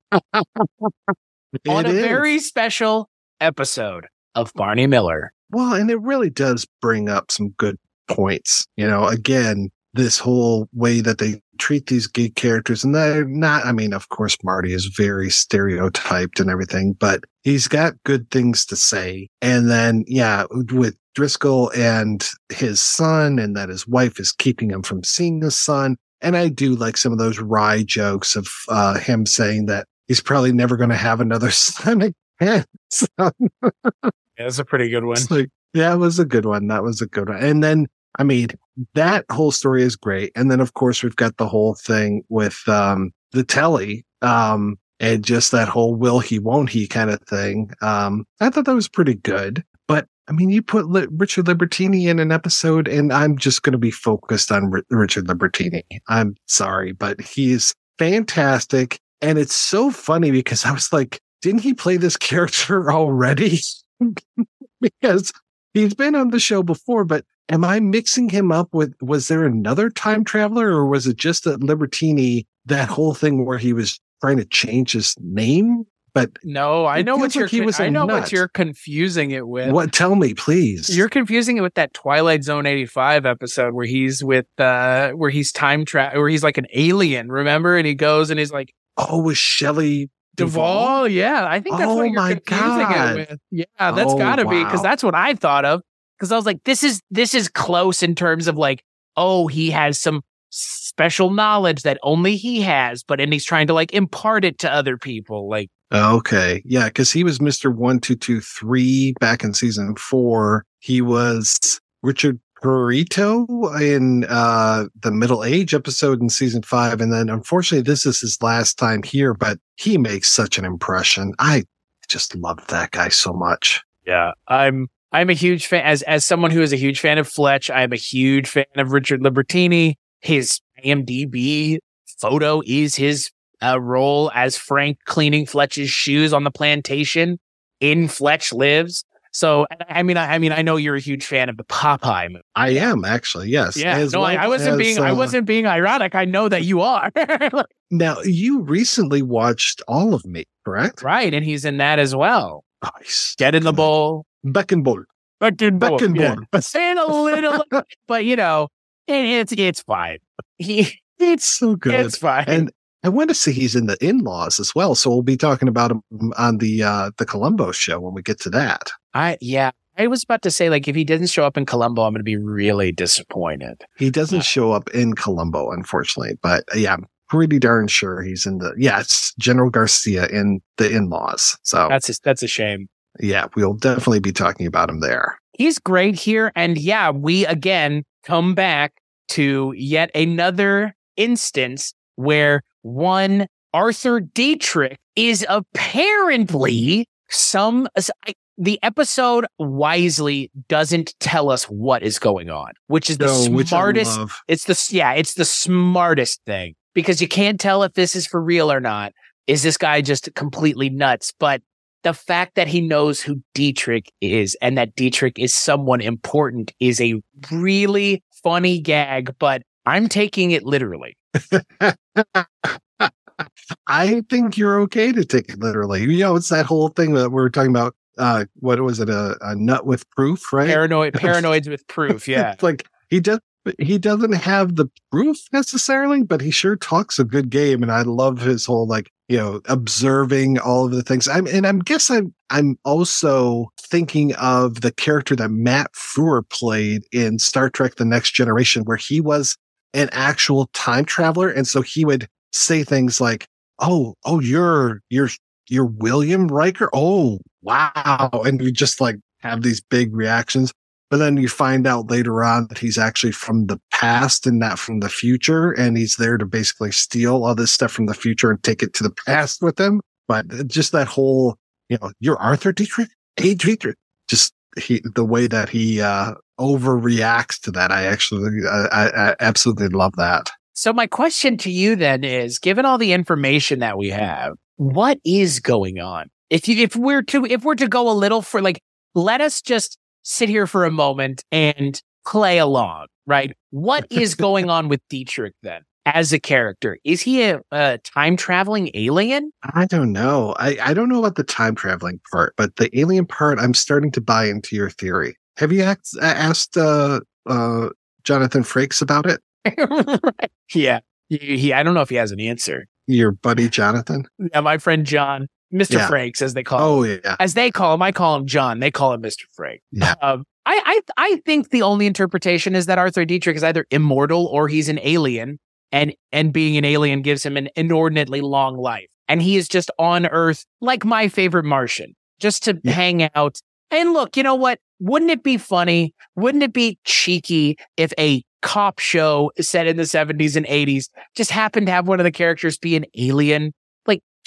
On a is. very special episode of Barney Miller. Well, and it really does bring up some good points. You know, again, this whole way that they treat these geek characters and they're not, I mean, of course, Marty is very stereotyped and everything, but he's got good things to say. And then, yeah, with Driscoll and his son and that his wife is keeping him from seeing his son. And I do like some of those wry jokes of uh, him saying that he's probably never going to have another son again. So, yeah, that's a pretty good one. Like, yeah, that was a good one. That was a good one. And then, I mean, that whole story is great. And then, of course, we've got the whole thing with um, Zatelli um, and just that whole will he, won't he kind of thing. Um, I thought that was pretty good. But I mean, you put Li- Richard Libertini in an episode, and I'm just going to be focused on R- Richard Libertini. I'm sorry, but he's fantastic. And it's so funny because I was like, didn't he play this character already? because he's been on the show before, but am I mixing him up with, was there another time traveler or was it just that Libertini, that whole thing where he was trying to change his name but no, I know what you're. Like I know nut. what you're confusing it with. What? Tell me, please. You're confusing it with that Twilight Zone '85 episode where he's with, uh where he's time travel, where he's like an alien. Remember? And he goes and he's like, "Oh, with Shelley Duvall? Yeah, I think that's oh what you're confusing God. it with. Yeah, that's oh, got to wow. be because that's what I thought of. Because I was like, this is this is close in terms of like, oh, he has some special knowledge that only he has, but and he's trying to like impart it to other people. Like Okay. Yeah. Because he was Mr. 1223 back in season four. He was Richard Perito in uh, the middle age episode in season five. And then unfortunately, this is his last time here, but he makes such an impression. I just love that guy so much. Yeah. I'm. I'm a huge fan as as someone who is a huge fan of Fletch. I'm a huge fan of Richard Libertini. His IMDb photo is his a role as Frank cleaning Fletch's shoes on the plantation in Fletch Lives. So I mean, I, I, mean, I know you're a huge fan of the Popeye movie. I am actually, yes. Yeah, as no, I, I, wasn't as, being, uh, I wasn't being ironic. I know that you are. now, you recently watched all of me, correct? Right, and he's in that as well. Nice. Get in the bowl. Back and bowl. Back in bowl. Back in bowl. Yeah. Saying a little, but you know, it, it's it's fine. He, it's so good. It's fine. And I want to see he's in the in-laws as well. So we'll be talking about him on the uh the Columbo show when we get to that. I yeah. I was about to say, like, if he doesn't show up in Columbo, I'm going to be really disappointed. He doesn't uh, show up in Columbo, unfortunately, but uh, yeah, I'm pretty darn sure he's in the. Yeah, it's General Garcia in the in-laws. So that's a, that's a shame. Yeah, we'll definitely be talking about him there. He's great here, and yeah, we again come back to yet another instance where one Arthur Dietrich is apparently some. I, the episode wisely doesn't tell us what is going on, which is the No, smartest. It's the yeah, it's the smartest thing because you can't tell if this is for real or not. Is this guy just completely nuts? But the fact that he knows who Dietrich is and that Dietrich is someone important is a really funny gag, but I'm taking it literally. I think you're okay to take it literally. You know, it's that whole thing that we were talking about. Uh, what was it? A, a nut with proof, right? Paranoid paranoids with proof, yeah. It's like he does. He doesn't have the proof necessarily, but he sure talks a good game, and I love his whole like you know observing all of the things. I'm and I'm guess I'm I'm also thinking of the character that Matt Frewer played in Star Trek: The Next Generation, where he was an actual time traveler, and so he would say things like, "Oh, oh, you're you're you're William Riker. Oh, wow!" And we just like have these big reactions. But then you find out later on that he's actually from the past and not from the future. And he's there to basically steal all this stuff from the future and take it to the past with him. But just that whole, you know, you're Arthur Dietrich? Hey, Dietrich. Just he, the way that he, uh, overreacts to that. I actually, I, I absolutely love that. So my question to you then is, given all the information that we have, what is going on? If you if we're to if we're to go a little for like, let us just sit here for a moment and play along, right? What is going on with Dietrich then as a character? Is he a, a time traveling alien? I don't know. I, I don't know about the time traveling part, but the alien part, I'm starting to buy into your theory. Have you asked, asked uh, uh, Jonathan Frakes about it? yeah. He, he- I don't know if he has an answer. Your buddy Jonathan? Yeah, my friend John, Mr. Yeah. Frakes, as they call him. Oh, yeah. as they call him, I call him John. They call him Mr. Frank. Yeah. Um, I, I I think the only interpretation is that Arthur Dietrich is either immortal or he's an alien, and and being an alien gives him an inordinately long life, and he is just on Earth like my favorite Martian, just to Yeah. hang out. And look, you know what? Wouldn't it be funny? Wouldn't it be cheeky if a cop show set in the 70s and 80s just happened to have one of the characters be an alien?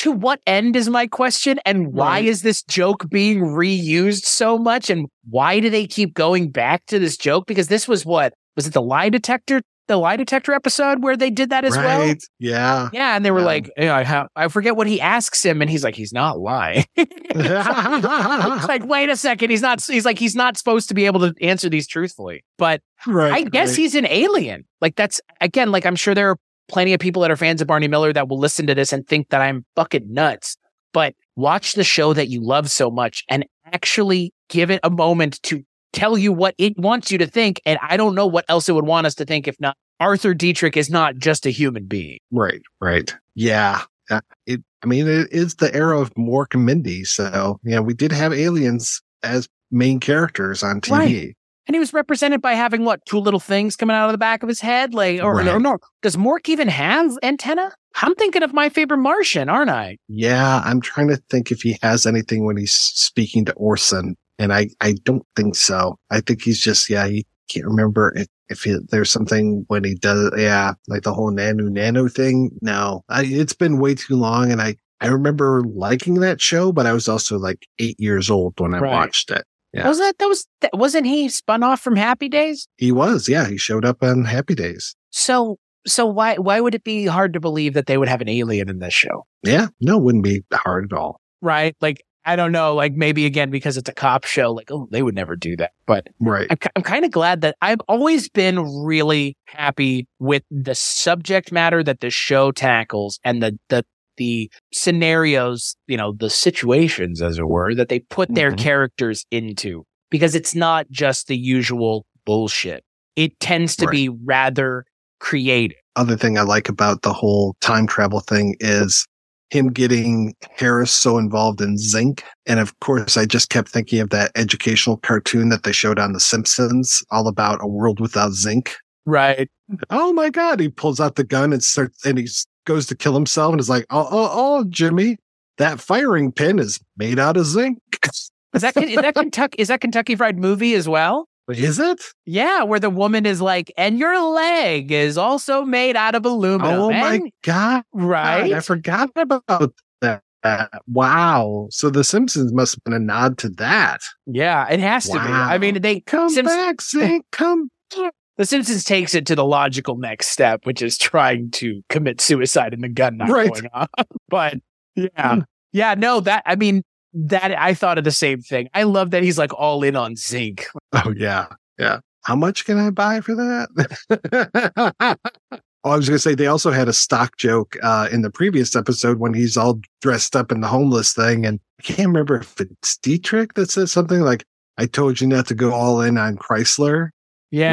To what end is my question? And why Right. is this joke being reused so much? And why do they keep going back to this joke? Because this was what? Was it the lie detector? The lie detector episode where they did that as well? Yeah. Yeah, and they were Yeah. like, you know, I, forget what he asks him, and he's like, he's not lying. it's like, wait a second, he's not. He's like, he's not supposed to be able to answer these truthfully. But right. I guess right. he's an alien. Like that's again, like I'm sure there are plenty of people that are fans of Barney Miller that will listen to this and think that I'm fucking nuts. But watch the show that you love so much and actually give it a moment to tell you what it wants you to think. And I don't know what else it would want us to think if not Arthur Dietrich is not just a human being. Right. Right. Yeah. Uh, It, I mean, it is the era of Mork and Mindy. So, yeah, we did have aliens as main characters on TV. Right. And he was represented by having what two little things coming out of the back of his head, like or, Right. or no? Does Mork even have antenna? I'm thinking of my favorite Martian, aren't I? Yeah, I'm trying to think if he has anything when he's speaking to Orson, and I, I don't think so. I think he's just yeah, he can't remember if, if he, there's something when he does yeah, like the whole nano nano thing. No, I, it's been way too long, and I I remember liking that show, but I was also like eight years old when I Right. watched it. Yeah. Was that that was that, wasn't he spun off from Happy Days? He was yeah, he showed up on Happy Days. So so why why would it be hard to believe that they would have an alien in this show? Yeah, no, it wouldn't be hard at all. Right? Like I don't know, like maybe again because it's a cop show, like oh they would never do that. But Right. I'm, I'm kind of glad that I've always been really happy with the subject matter that the show tackles and the the the scenarios, you know, the situations, as it were, that they put their Mhm. characters into because it's not just the usual bullshit. It tends to Right. be rather creative. other thing I like about the whole time travel thing is him getting Harris so involved in zinc. And of course, I just kept thinking of that educational cartoon that they showed on The Simpsons, all about a world without zinc. Right. Oh my God. He pulls out the gun and starts, and he s- goes to kill himself and is like, oh, oh, oh, Jimmy, that firing pin is made out of zinc. Is that is that Kentucky is that Kentucky Fried Movie as well? Is it? Yeah, where the woman is like, and your leg is also made out of aluminum. Oh my god! right? I forgot about that. Wow. So The Simpsons must have been a nod to that. Yeah, it has to be. I mean, they Come Simps- back, Zink. Come. The Simpsons takes it to the logical next step, which is trying to commit suicide and the gun not Right. going off. But yeah, Hmm. yeah, no, that I mean that I thought of the same thing. I love that he's like all in on zinc. Oh yeah, yeah. How much can I buy for that? oh, I was going to say they also had a stock joke uh, in the previous episode when he's all dressed up in the homeless thing, and I can't remember if it's Dietrich that says something like, "I told you not to go all in on Chrysler,"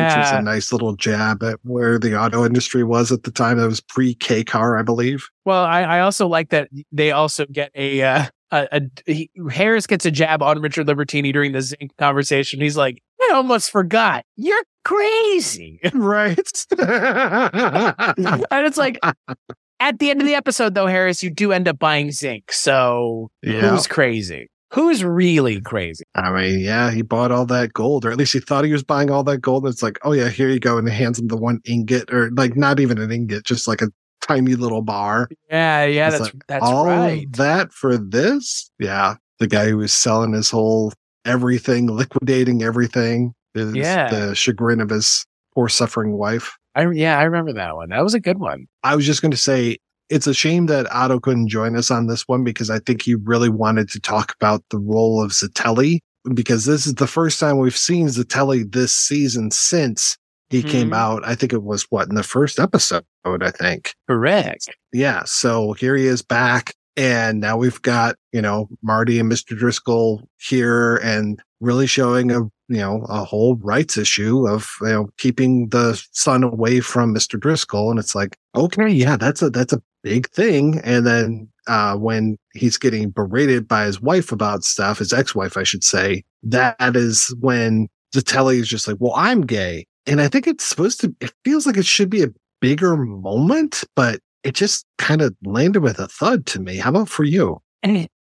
which was a nice little jab at where the auto industry was at the time. That was pre K car, I believe. Well, I, I also like that they also get a uh, a, a he, Harris gets a jab on Richard Libertini during the zinc conversation. He's like, I almost forgot. You're crazy. right. and it's like at the end of the episode though harris you do end up buying zinc so Yeah. who's crazy who's really crazy I mean, yeah, he bought all that gold, or at least he thought he was buying all that gold. And it's like, oh yeah, here you go, and he hands him the one ingot, or like not even an ingot, just like a tiny little bar. yeah yeah It's that's like, that's all right that for this? Yeah, the guy who was selling his whole everything, liquidating everything. Is Yeah. the chagrin of his poor suffering wife. I, yeah i remember that one that was a good one I was just going to say it's a shame that Otto couldn't join us on this one because I think he really wanted to talk about the role of Zatelli because this is the first time we've seen Zatelli this season since he came Mhm. out. I think it was what in the first episode, I think. correct Yeah. So here he is back. And now we've got, you know, Marty and Mr. Driscoll here and really showing a, you know, a whole rights issue of, you know, keeping the son away from Mr. Driscoll. And it's like, okay, yeah, that's a, that's a big thing. And then, uh, when he's getting berated by his wife about stuff, his ex-wife, I should say, that is when Zatelli is just like, well, I'm gay. And I think it's supposed to, it feels like it should be a bigger moment, but it just kind of landed with a thud to me. How about for you?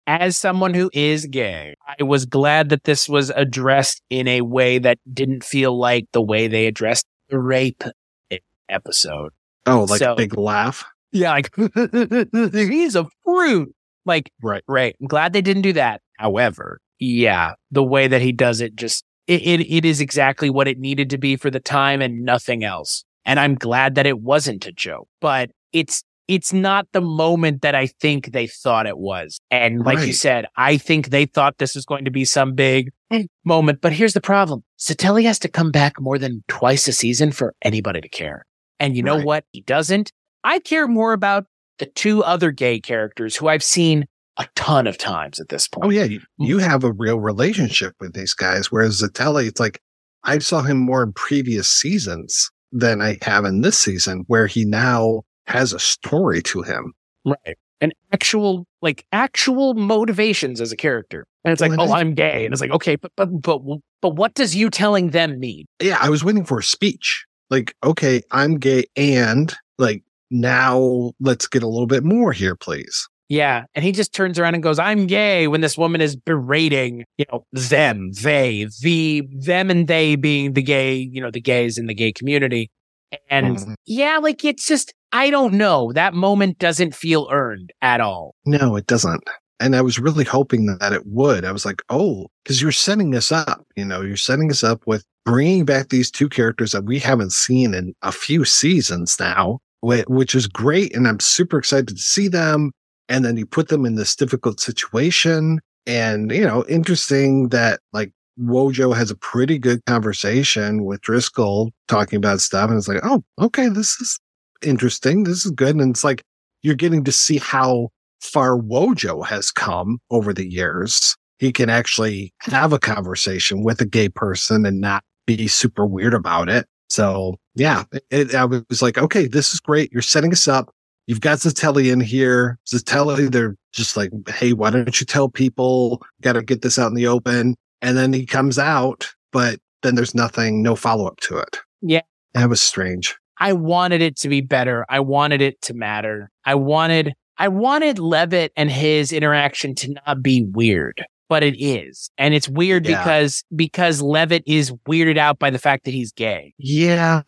as someone who is gay i was glad that this was addressed in a way that didn't feel like the way they addressed the rape episode Oh, like So- a big laugh. Yeah like he's a fruit like Right. Right. I'm glad they didn't do that. However, yeah, the way that he does it just it, it it is exactly what it needed to be for the time and nothing else. And I'm glad that it wasn't a joke. But it's it's not the moment that I think they thought it was. And like you said, I think they thought this was going to be some big moment. But here's the problem. Zatelli has to come back more than twice a season for anybody to care. And you know Right. what? He doesn't. I care more about the two other gay characters who I've seen a ton of times at this oh, point. Oh yeah, you, mm. you have a real relationship with these guys. Whereas Zatelli, it's like I saw him more in previous seasons than I have in this season, where he now has a story to him. Right. And actual, like actual motivations as a character. And it's oh, like, Well, oh, is- I'm gay. And it's like, okay, but, but, but, but what does you telling them mean? Yeah, I was waiting for a speech. Like, okay, I'm gay, and like now let's get a little bit more here, please. Yeah. And he just turns around and goes, I'm gay when this woman is berating, you know, them, they, the, them and they being the gay, you know, the gays in the gay community. And Mhm. yeah, like it's just, I don't know. That moment doesn't feel earned at all. No, it doesn't. And I was really hoping that it would. I was like, oh, because you're setting us up. You know, you're setting us up with bringing back these two characters that we haven't seen in a few seasons now, which is great. And I'm super excited to see them. And then you put them in this difficult situation. And, you know, interesting that like Wojo has a pretty good conversation with Driscoll talking about stuff. And it's like, oh, okay, this is interesting. This is good. And it's like, you're getting to see how far Wojo has come over the years. He can actually have a conversation with a gay person and not be super weird about it. So yeah, it, I was like, okay, this is great. You're setting us up. You've got Zatelli in here. Zatelli, they're just like, hey, why don't you tell people? Got to get this out in the open. And then he comes out, but then there's nothing, no follow up to it. Yeah. That was strange. I wanted it to be better. I wanted it to matter. I wanted I wanted Levitt and his interaction to not be weird. But it is. And it's weird Yeah. because because Levitt is weirded out by the fact that he's gay. Yeah.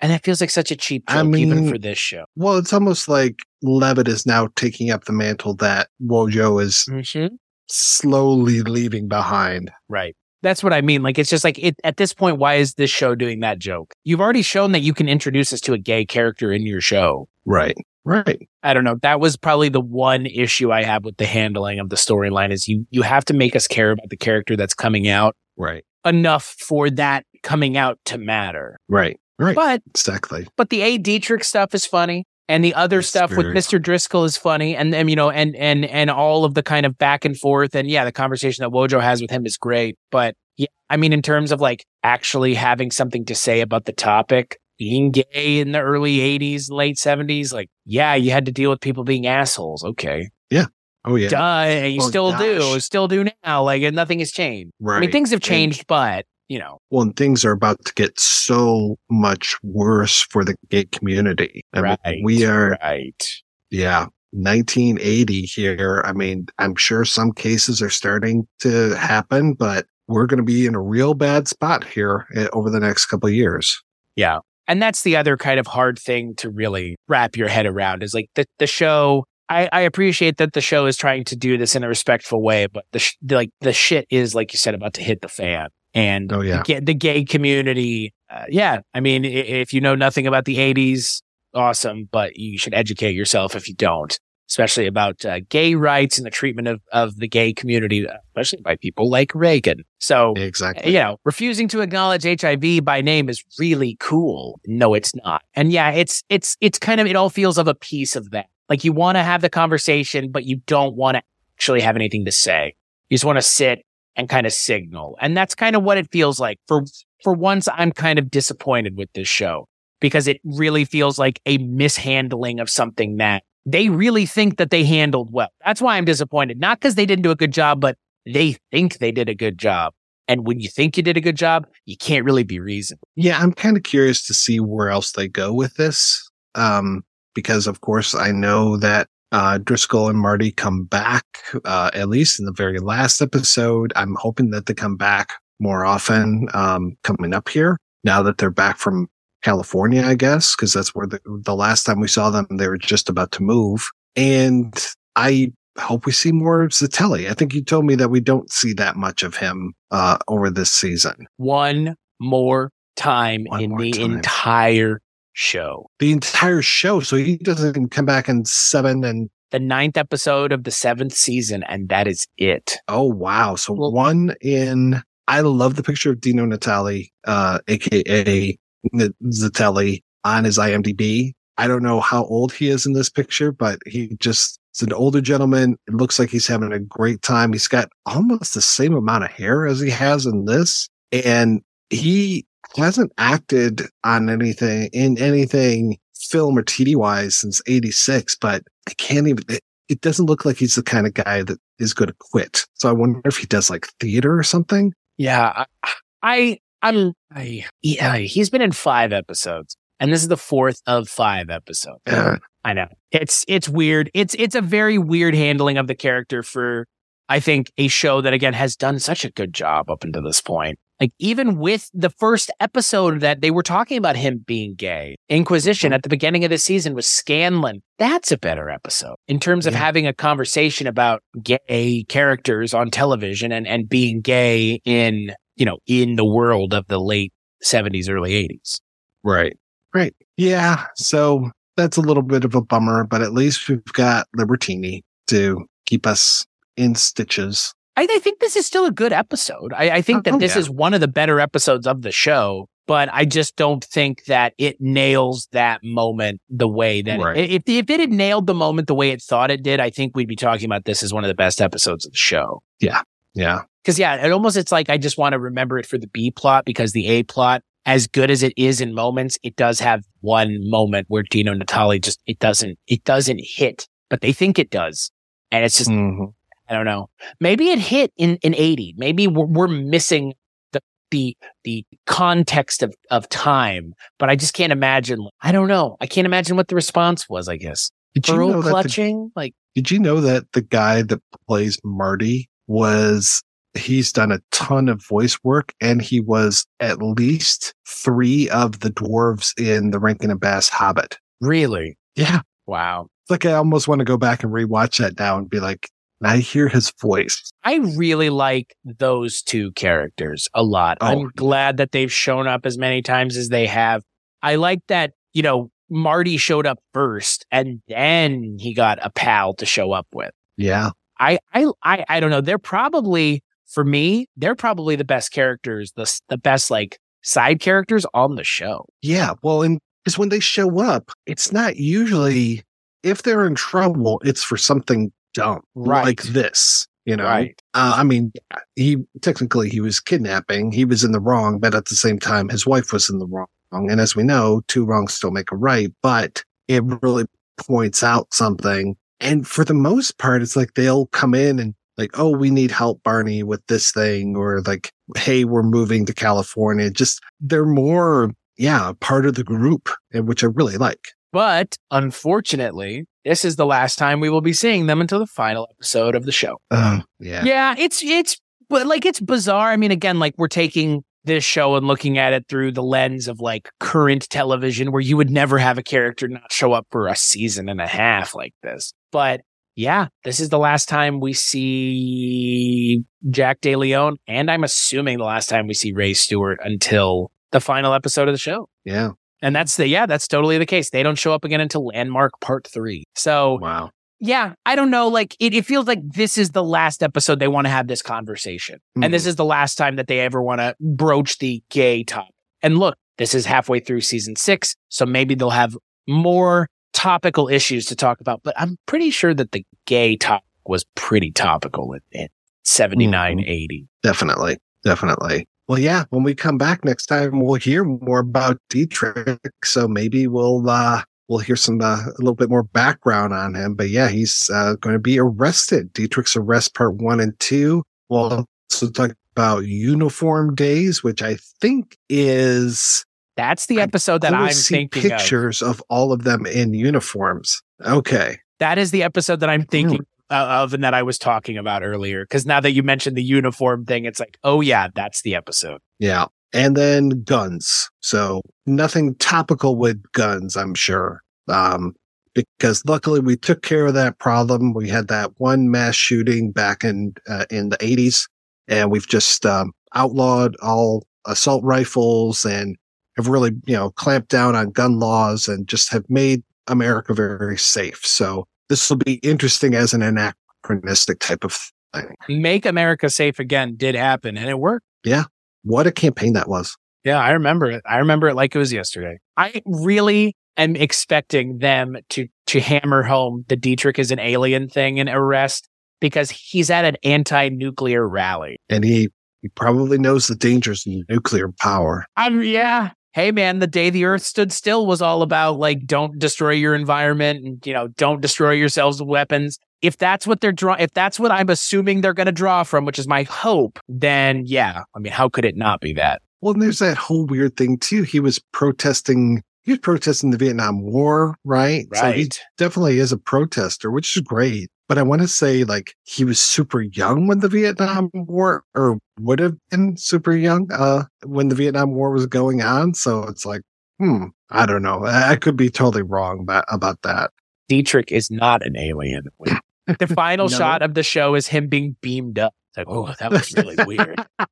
And that feels like such a cheap joke I even for this show. Well, it's almost like Levitt is now taking up the mantle that Wojo is Mm-hmm. slowly leaving behind. Right. That's what I mean. Like, it's just like it, at this point, why is this show doing that joke? You've already shown that you can introduce us to a gay character in your show. Right. Right. I don't know. That was probably the one issue I have with the handling of the storyline is you you have to make us care about the character that's coming out Right. enough for that coming out to matter. Right. Right. But exactly. but the A Dietrich stuff is funny. And the other stuff with Mr. Driscoll is funny. And, and you know, and and and all of the kind of back and forth and yeah, the conversation that Wojo has with him is great. But yeah, I mean, in terms of like actually having something to say about the topic, being gay in the early 80s, late 70s, like, yeah, you had to deal with people being assholes. Okay. Yeah. Oh yeah. Duh. And you Oh, still do, gosh. still do now. Like, and nothing has changed. Right. I mean, things have And- changed, but, you know, well, and things are about to get so much worse for the gay community. I right. mean, we are, right. yeah, 1980 here. I mean, I'm sure some cases are starting to happen, but we're going to be in a real bad spot here eh, over the next couple of years. Yeah. And that's the other kind of hard thing to really wrap your head around is like the, the show. I, I appreciate that the show is trying to do this in a respectful way, but the, sh- the like the shit is like you said about to hit the fan. And Oh, yeah. the, the gay community, uh, yeah. I mean, if you know nothing about the '80s, awesome, but you should educate yourself if you don't, especially about uh, gay rights and the treatment of of the gay community, especially by people like Reagan. So Exactly. you know, refusing to acknowledge HIV by name is really cool. No, it's not. And yeah, it's it's it's kind of it all feels of a piece of that. Like you want to have the conversation, but you don't want to actually have anything to say. You just want to sit and kind of signal. And that's kind of what it feels like. For for once, I'm kind of disappointed with this show because it really feels like a mishandling of something that they really think that they handled well. That's why I'm disappointed. Not because they didn't do a good job, but they think they did a good job. And when you think you did a good job, you can't really be reasonable. Yeah, I'm kind of curious to see where else they go with this. Um, because of course I know that uh, Driscoll and Marty come back, uh, at least in the very last episode. I'm hoping that they come back more often, um, coming up here now that they're back from California, I guess, because that's where the, the last time we saw them, they were just about to move. And I hope we see more of Zatelli. I think you told me that we don't see that much of him, uh, over this season. One more time One in more the time. entire show. the entire show. So he doesn't come back in seven and The ninth episode of the seventh season, and that is it. oh wow. So Well- one in I love the picture of Dino Natali, uh, aka Zatelli on his IMDb. I don't know how old he is in this picture, but he just is an older gentleman. It looks like he's having a great time. He's got almost the same amount of hair as he has in this. And he hasn't acted on anything in anything film or TV wise since 86, but I can't even, it, it doesn't look like he's the kind of guy that is going to quit. So I wonder if he does like theater or something. Yeah, I, I I'm I yeah, he's been in five episodes, and this is the fourth of five episodes. Uh, I know it's it's weird. It's it's a very weird handling of the character for I think a show that again has done such a good job up until this point. Like even with the first episode that they were talking about him being gay, Inquisition at the beginning of the season was Scanlon. That's a better episode in terms of Yeah. having a conversation about gay characters on television and and being gay in you know in the world of the late seventies, early eighties. Right. Right. Yeah. So that's a little bit of a bummer, but at least we've got Libertini to keep us in stitches. I, I think this is still a good episode. I, I think Oh, that oh, this yeah. is one of the better episodes of the show, but I just don't think that it nails that moment the way that Right. if if it had nailed the moment the way it thought it did, I think we'd be talking about this as one of the best episodes of the show. Yeah. Yeah. Because yeah, it almost it's like I just want to remember it for the B plot because the A plot, as good as it is in moments, it does have one moment where Dino Natali just it doesn't it doesn't hit, but they think it does, and it's just Mhm. I don't know. Maybe it hit in, in 80. Maybe we're, we're missing the, the, the context of, of time, but I just can't imagine. I don't know. I can't imagine what the response was, I guess. Did you know that the, clutching? like, did you know that the guy that plays Marty was he's done a ton of voice work and he was at least three of the dwarves in the Rankin and Bass Hobbit. Really? Yeah. Wow. It's like I almost want to go back and rewatch that now and be like, I hear his voice. I really like those two characters a lot. Oh. I'm glad that they've shown up as many times as they have. I like that, you know, Marty showed up first and then he got a pal to show up with. Yeah. I I I, I don't know. They're probably for me, they're probably the best characters, the the best like side characters on the show. Yeah. Well, and because when they show up, it's not usually, if they're in trouble, it's for something dumb Right. like this, you know? Right. Uh, I mean, he technically he was kidnapping. He was in the wrong, but at the same time, his wife was in the wrong. And as we know, two wrongs still make a right. But it really points out something. And for the most part, it's like they'll come in and like, oh, we need help, Barney, with this thing, or like, hey, we're moving to California. Just they're more, yeah, part of the group, which I really like. But unfortunately, this is the last time we will be seeing them until the final episode of the show. Uh, yeah. Yeah, it's it's but like it's bizarre. I mean, again, like we're taking this show and looking at it through the lens of like current television where you would never have a character not show up for a season and a half like this. But yeah, this is the last time we see Jack De Leon, and I'm assuming the last time we see Ray Stewart until the final episode of the show. Yeah. And that's the yeah, that's totally the case. They don't show up again until Landmark Part Three. So Wow. yeah, I don't know. Like it, it feels like this is the last episode they want to have this conversation. And this hmm. is the last time that they ever want to broach the gay topic. And look, this is halfway through season six. So maybe they'll have more topical issues to talk about. But I'm pretty sure that the gay topic was pretty topical in, in 79, Mhm. 80. Definitely. Definitely. Well, yeah, when we come back next time, we'll hear more about Dietrich. So maybe we'll, uh, we'll hear some, uh, a little bit more background on him. But yeah, he's, uh, going to be arrested. Dietrich's arrest part one and two. We'll also talk about uniform days, which I think is That's the episode that I I'm see thinking of. pictures of. all of them in uniforms. Okay. That is the episode that I'm thinking uh, of and that I was talking about earlier. Because now that you mentioned the uniform thing, it's like, oh yeah, that's the episode. Yeah. And then guns. So nothing topical with guns, I'm sure. Um, because luckily we took care of that problem. We had that one mass shooting back in, uh, in the eighties and we've just, um, outlawed all assault rifles and have really, you know, clamped down on gun laws and just have made America very safe. So this will be interesting as an anachronistic type of thing. Make America Safe Again did happen and it worked. Yeah. What a campaign that was. Yeah, I remember it. I remember it like it was yesterday. I really am expecting them to to hammer home the Dietrich is an alien thing and arrest because he's at an anti-nuclear rally. and he, he probably knows the dangers of nuclear power. Um, yeah. Hey man, the day the earth stood still was all about like don't destroy your environment and you know, don't destroy yourselves with weapons. If that's what they're draw if that's what I'm assuming they're gonna draw from, which is my hope, then yeah. I mean, how could it not be that? Well, and there's that whole weird thing too. He was protesting. He was protesting the Vietnam War, right? So he Right. definitely is a protester, which is great. But I want to say, like, he was super young when the Vietnam War, or would have been super young, uh, when the Vietnam War was going on. So it's like, hmm, I don't know. I, I could be totally wrong about, about that. Dietrich is not an alien. the final No. shot of the show is him being beamed up. It's like, oh, that was really weird.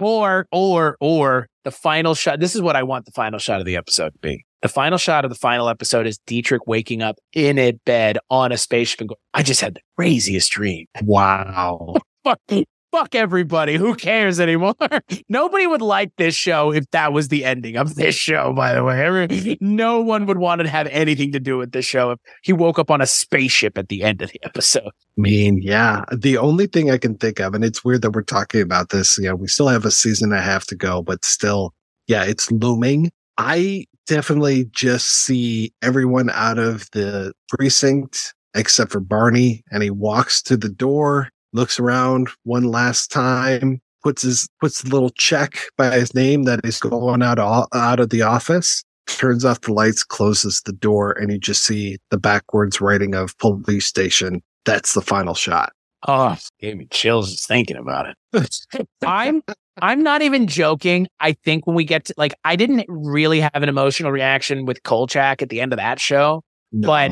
Or, or, or the final shot. This is what I want the final shot of the episode to be. The final shot of the final episode is Dietrich waking up in a bed on a spaceship and going, I just had the craziest dream. Wow. Fuck, fuck everybody. Who cares anymore? Nobody would like this show if that was the ending of this show, by the way. Every- no one would want to have anything to do with this show if he woke up on a spaceship at the end of the episode. I mean, yeah. The only thing I can think of, and it's weird that we're talking about this, you know, we still have a season and a half to go, but still, yeah, it's looming. I definitely just see everyone out of the precinct except for Barney, and he walks to the door, looks around one last time, puts his puts the little check by his name that he's going out of, out of the office, turns off the lights, closes the door, and you just see the backwards writing of police station that's the final shot. Oh, gave me chills just thinking about it. I'm I'm not even joking. I think when we get to like I didn't really have an emotional reaction with Kolchak at the end of that show, no. but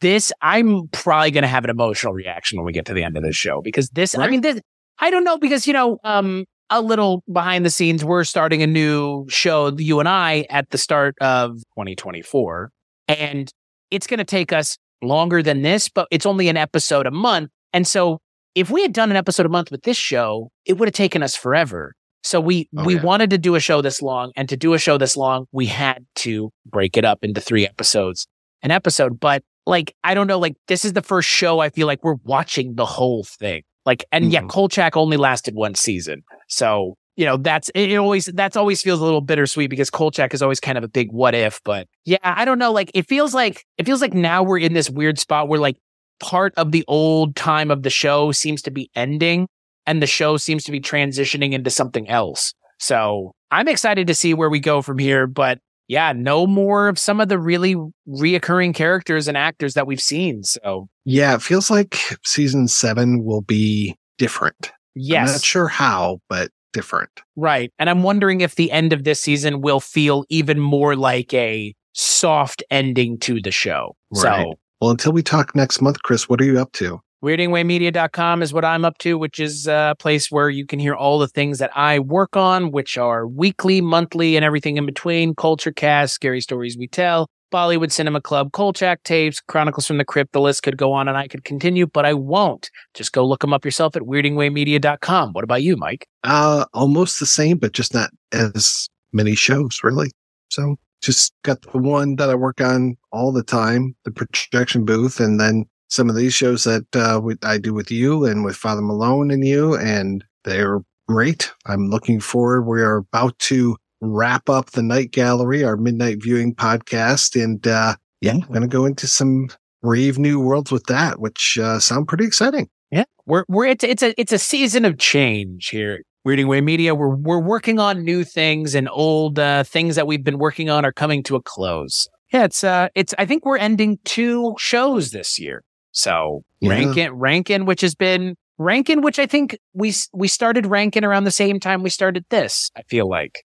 this I'm probably going to have an emotional reaction when we get to the end of this show because this right. I mean this I don't know because you know um a little behind the scenes we're starting a new show you and I at the start of 2024 and it's going to take us longer than this but it's only an episode a month and so if we had done an episode a month with this show it would have taken us forever so we oh, we yeah. wanted to do a show this long and to do a show this long we had to break it up into 3 episodes an episode but like I don't know, like this is the first show I feel like we're watching the whole thing. Like, and mm-hmm. yeah, Kolchak only lasted one season, so you know that's it. Always that's always feels a little bittersweet because Kolchak is always kind of a big what if. But yeah, I don't know. Like it feels like it feels like now we're in this weird spot where like part of the old time of the show seems to be ending, and the show seems to be transitioning into something else. So I'm excited to see where we go from here. But yeah, no more of some of the really reoccurring characters and actors that we've seen. So yeah, it feels like season seven will be different. Yes. I'm not sure how, but different. Right. And I'm wondering if the end of this season will feel even more like a soft ending to the show. Right. So well, until we talk next month, Chris, what are you up to? weirdingwaymedia.com is what I'm up to, which is a place where you can hear all the things that I work on, which are weekly, monthly, and everything in between. Culture Cast, Scary Stories We Tell, Bollywood Cinema Club, Kolchak Tapes, Chronicles from the Crypt. The list could go on and I could continue, but I won't. Just go look them up yourself at weirdingwaymedia.com. What about you, Mike? Uh, almost the same, but just not as many shows, really. So just got the one that I work on all the time, the projection booth, and then some of these shows that uh, I do with you and with Father Malone and you, and they're great. I'm looking forward. We are about to wrap up the Night Gallery, our midnight viewing podcast, and uh, yeah, I'm going to go into some brave new worlds with that, which uh, sound pretty exciting. Yeah, we're we're it's it's a it's a season of change here. Weirding Way Media, we're we're working on new things, and old uh, things that we've been working on are coming to a close. Yeah, it's uh, it's. I think we're ending two shows this year. So yeah. Rankin, Rankin, which has been Rankin, which I think we we started Rankin around the same time we started this. I feel like,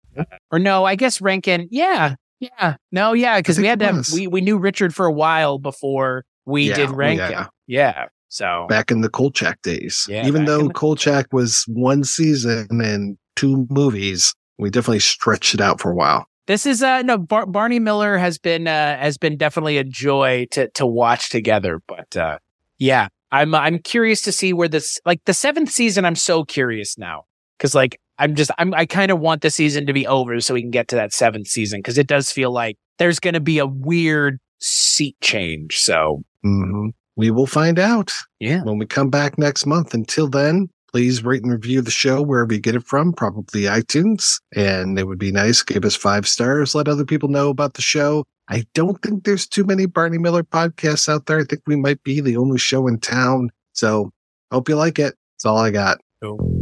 or no, I guess Rankin. Yeah, yeah, no, yeah, because we had to. Have, we we knew Richard for a while before we yeah, did Rankin. Yeah. yeah. So back in the Kolchak days, yeah, even though the- Kolchak was one season and two movies, we definitely stretched it out for a while. This is uh no Bar- Barney Miller has been uh has been definitely a joy to to watch together, but uh yeah, I'm I'm curious to see where this like the seventh season. I'm so curious now because like I'm just I'm I kind of want the season to be over so we can get to that seventh season because it does feel like there's going to be a weird seat change. So mm-hmm. We will find out. Yeah, when we come back next month. Until then, please rate and review the show wherever you get it from, probably iTunes. And it would be nice. Give us five stars. Let other people know about the show. I don't think there's too many Barney Miller podcasts out there. I think we might be the only show in town. So hope you like it. That's all I got. Cool.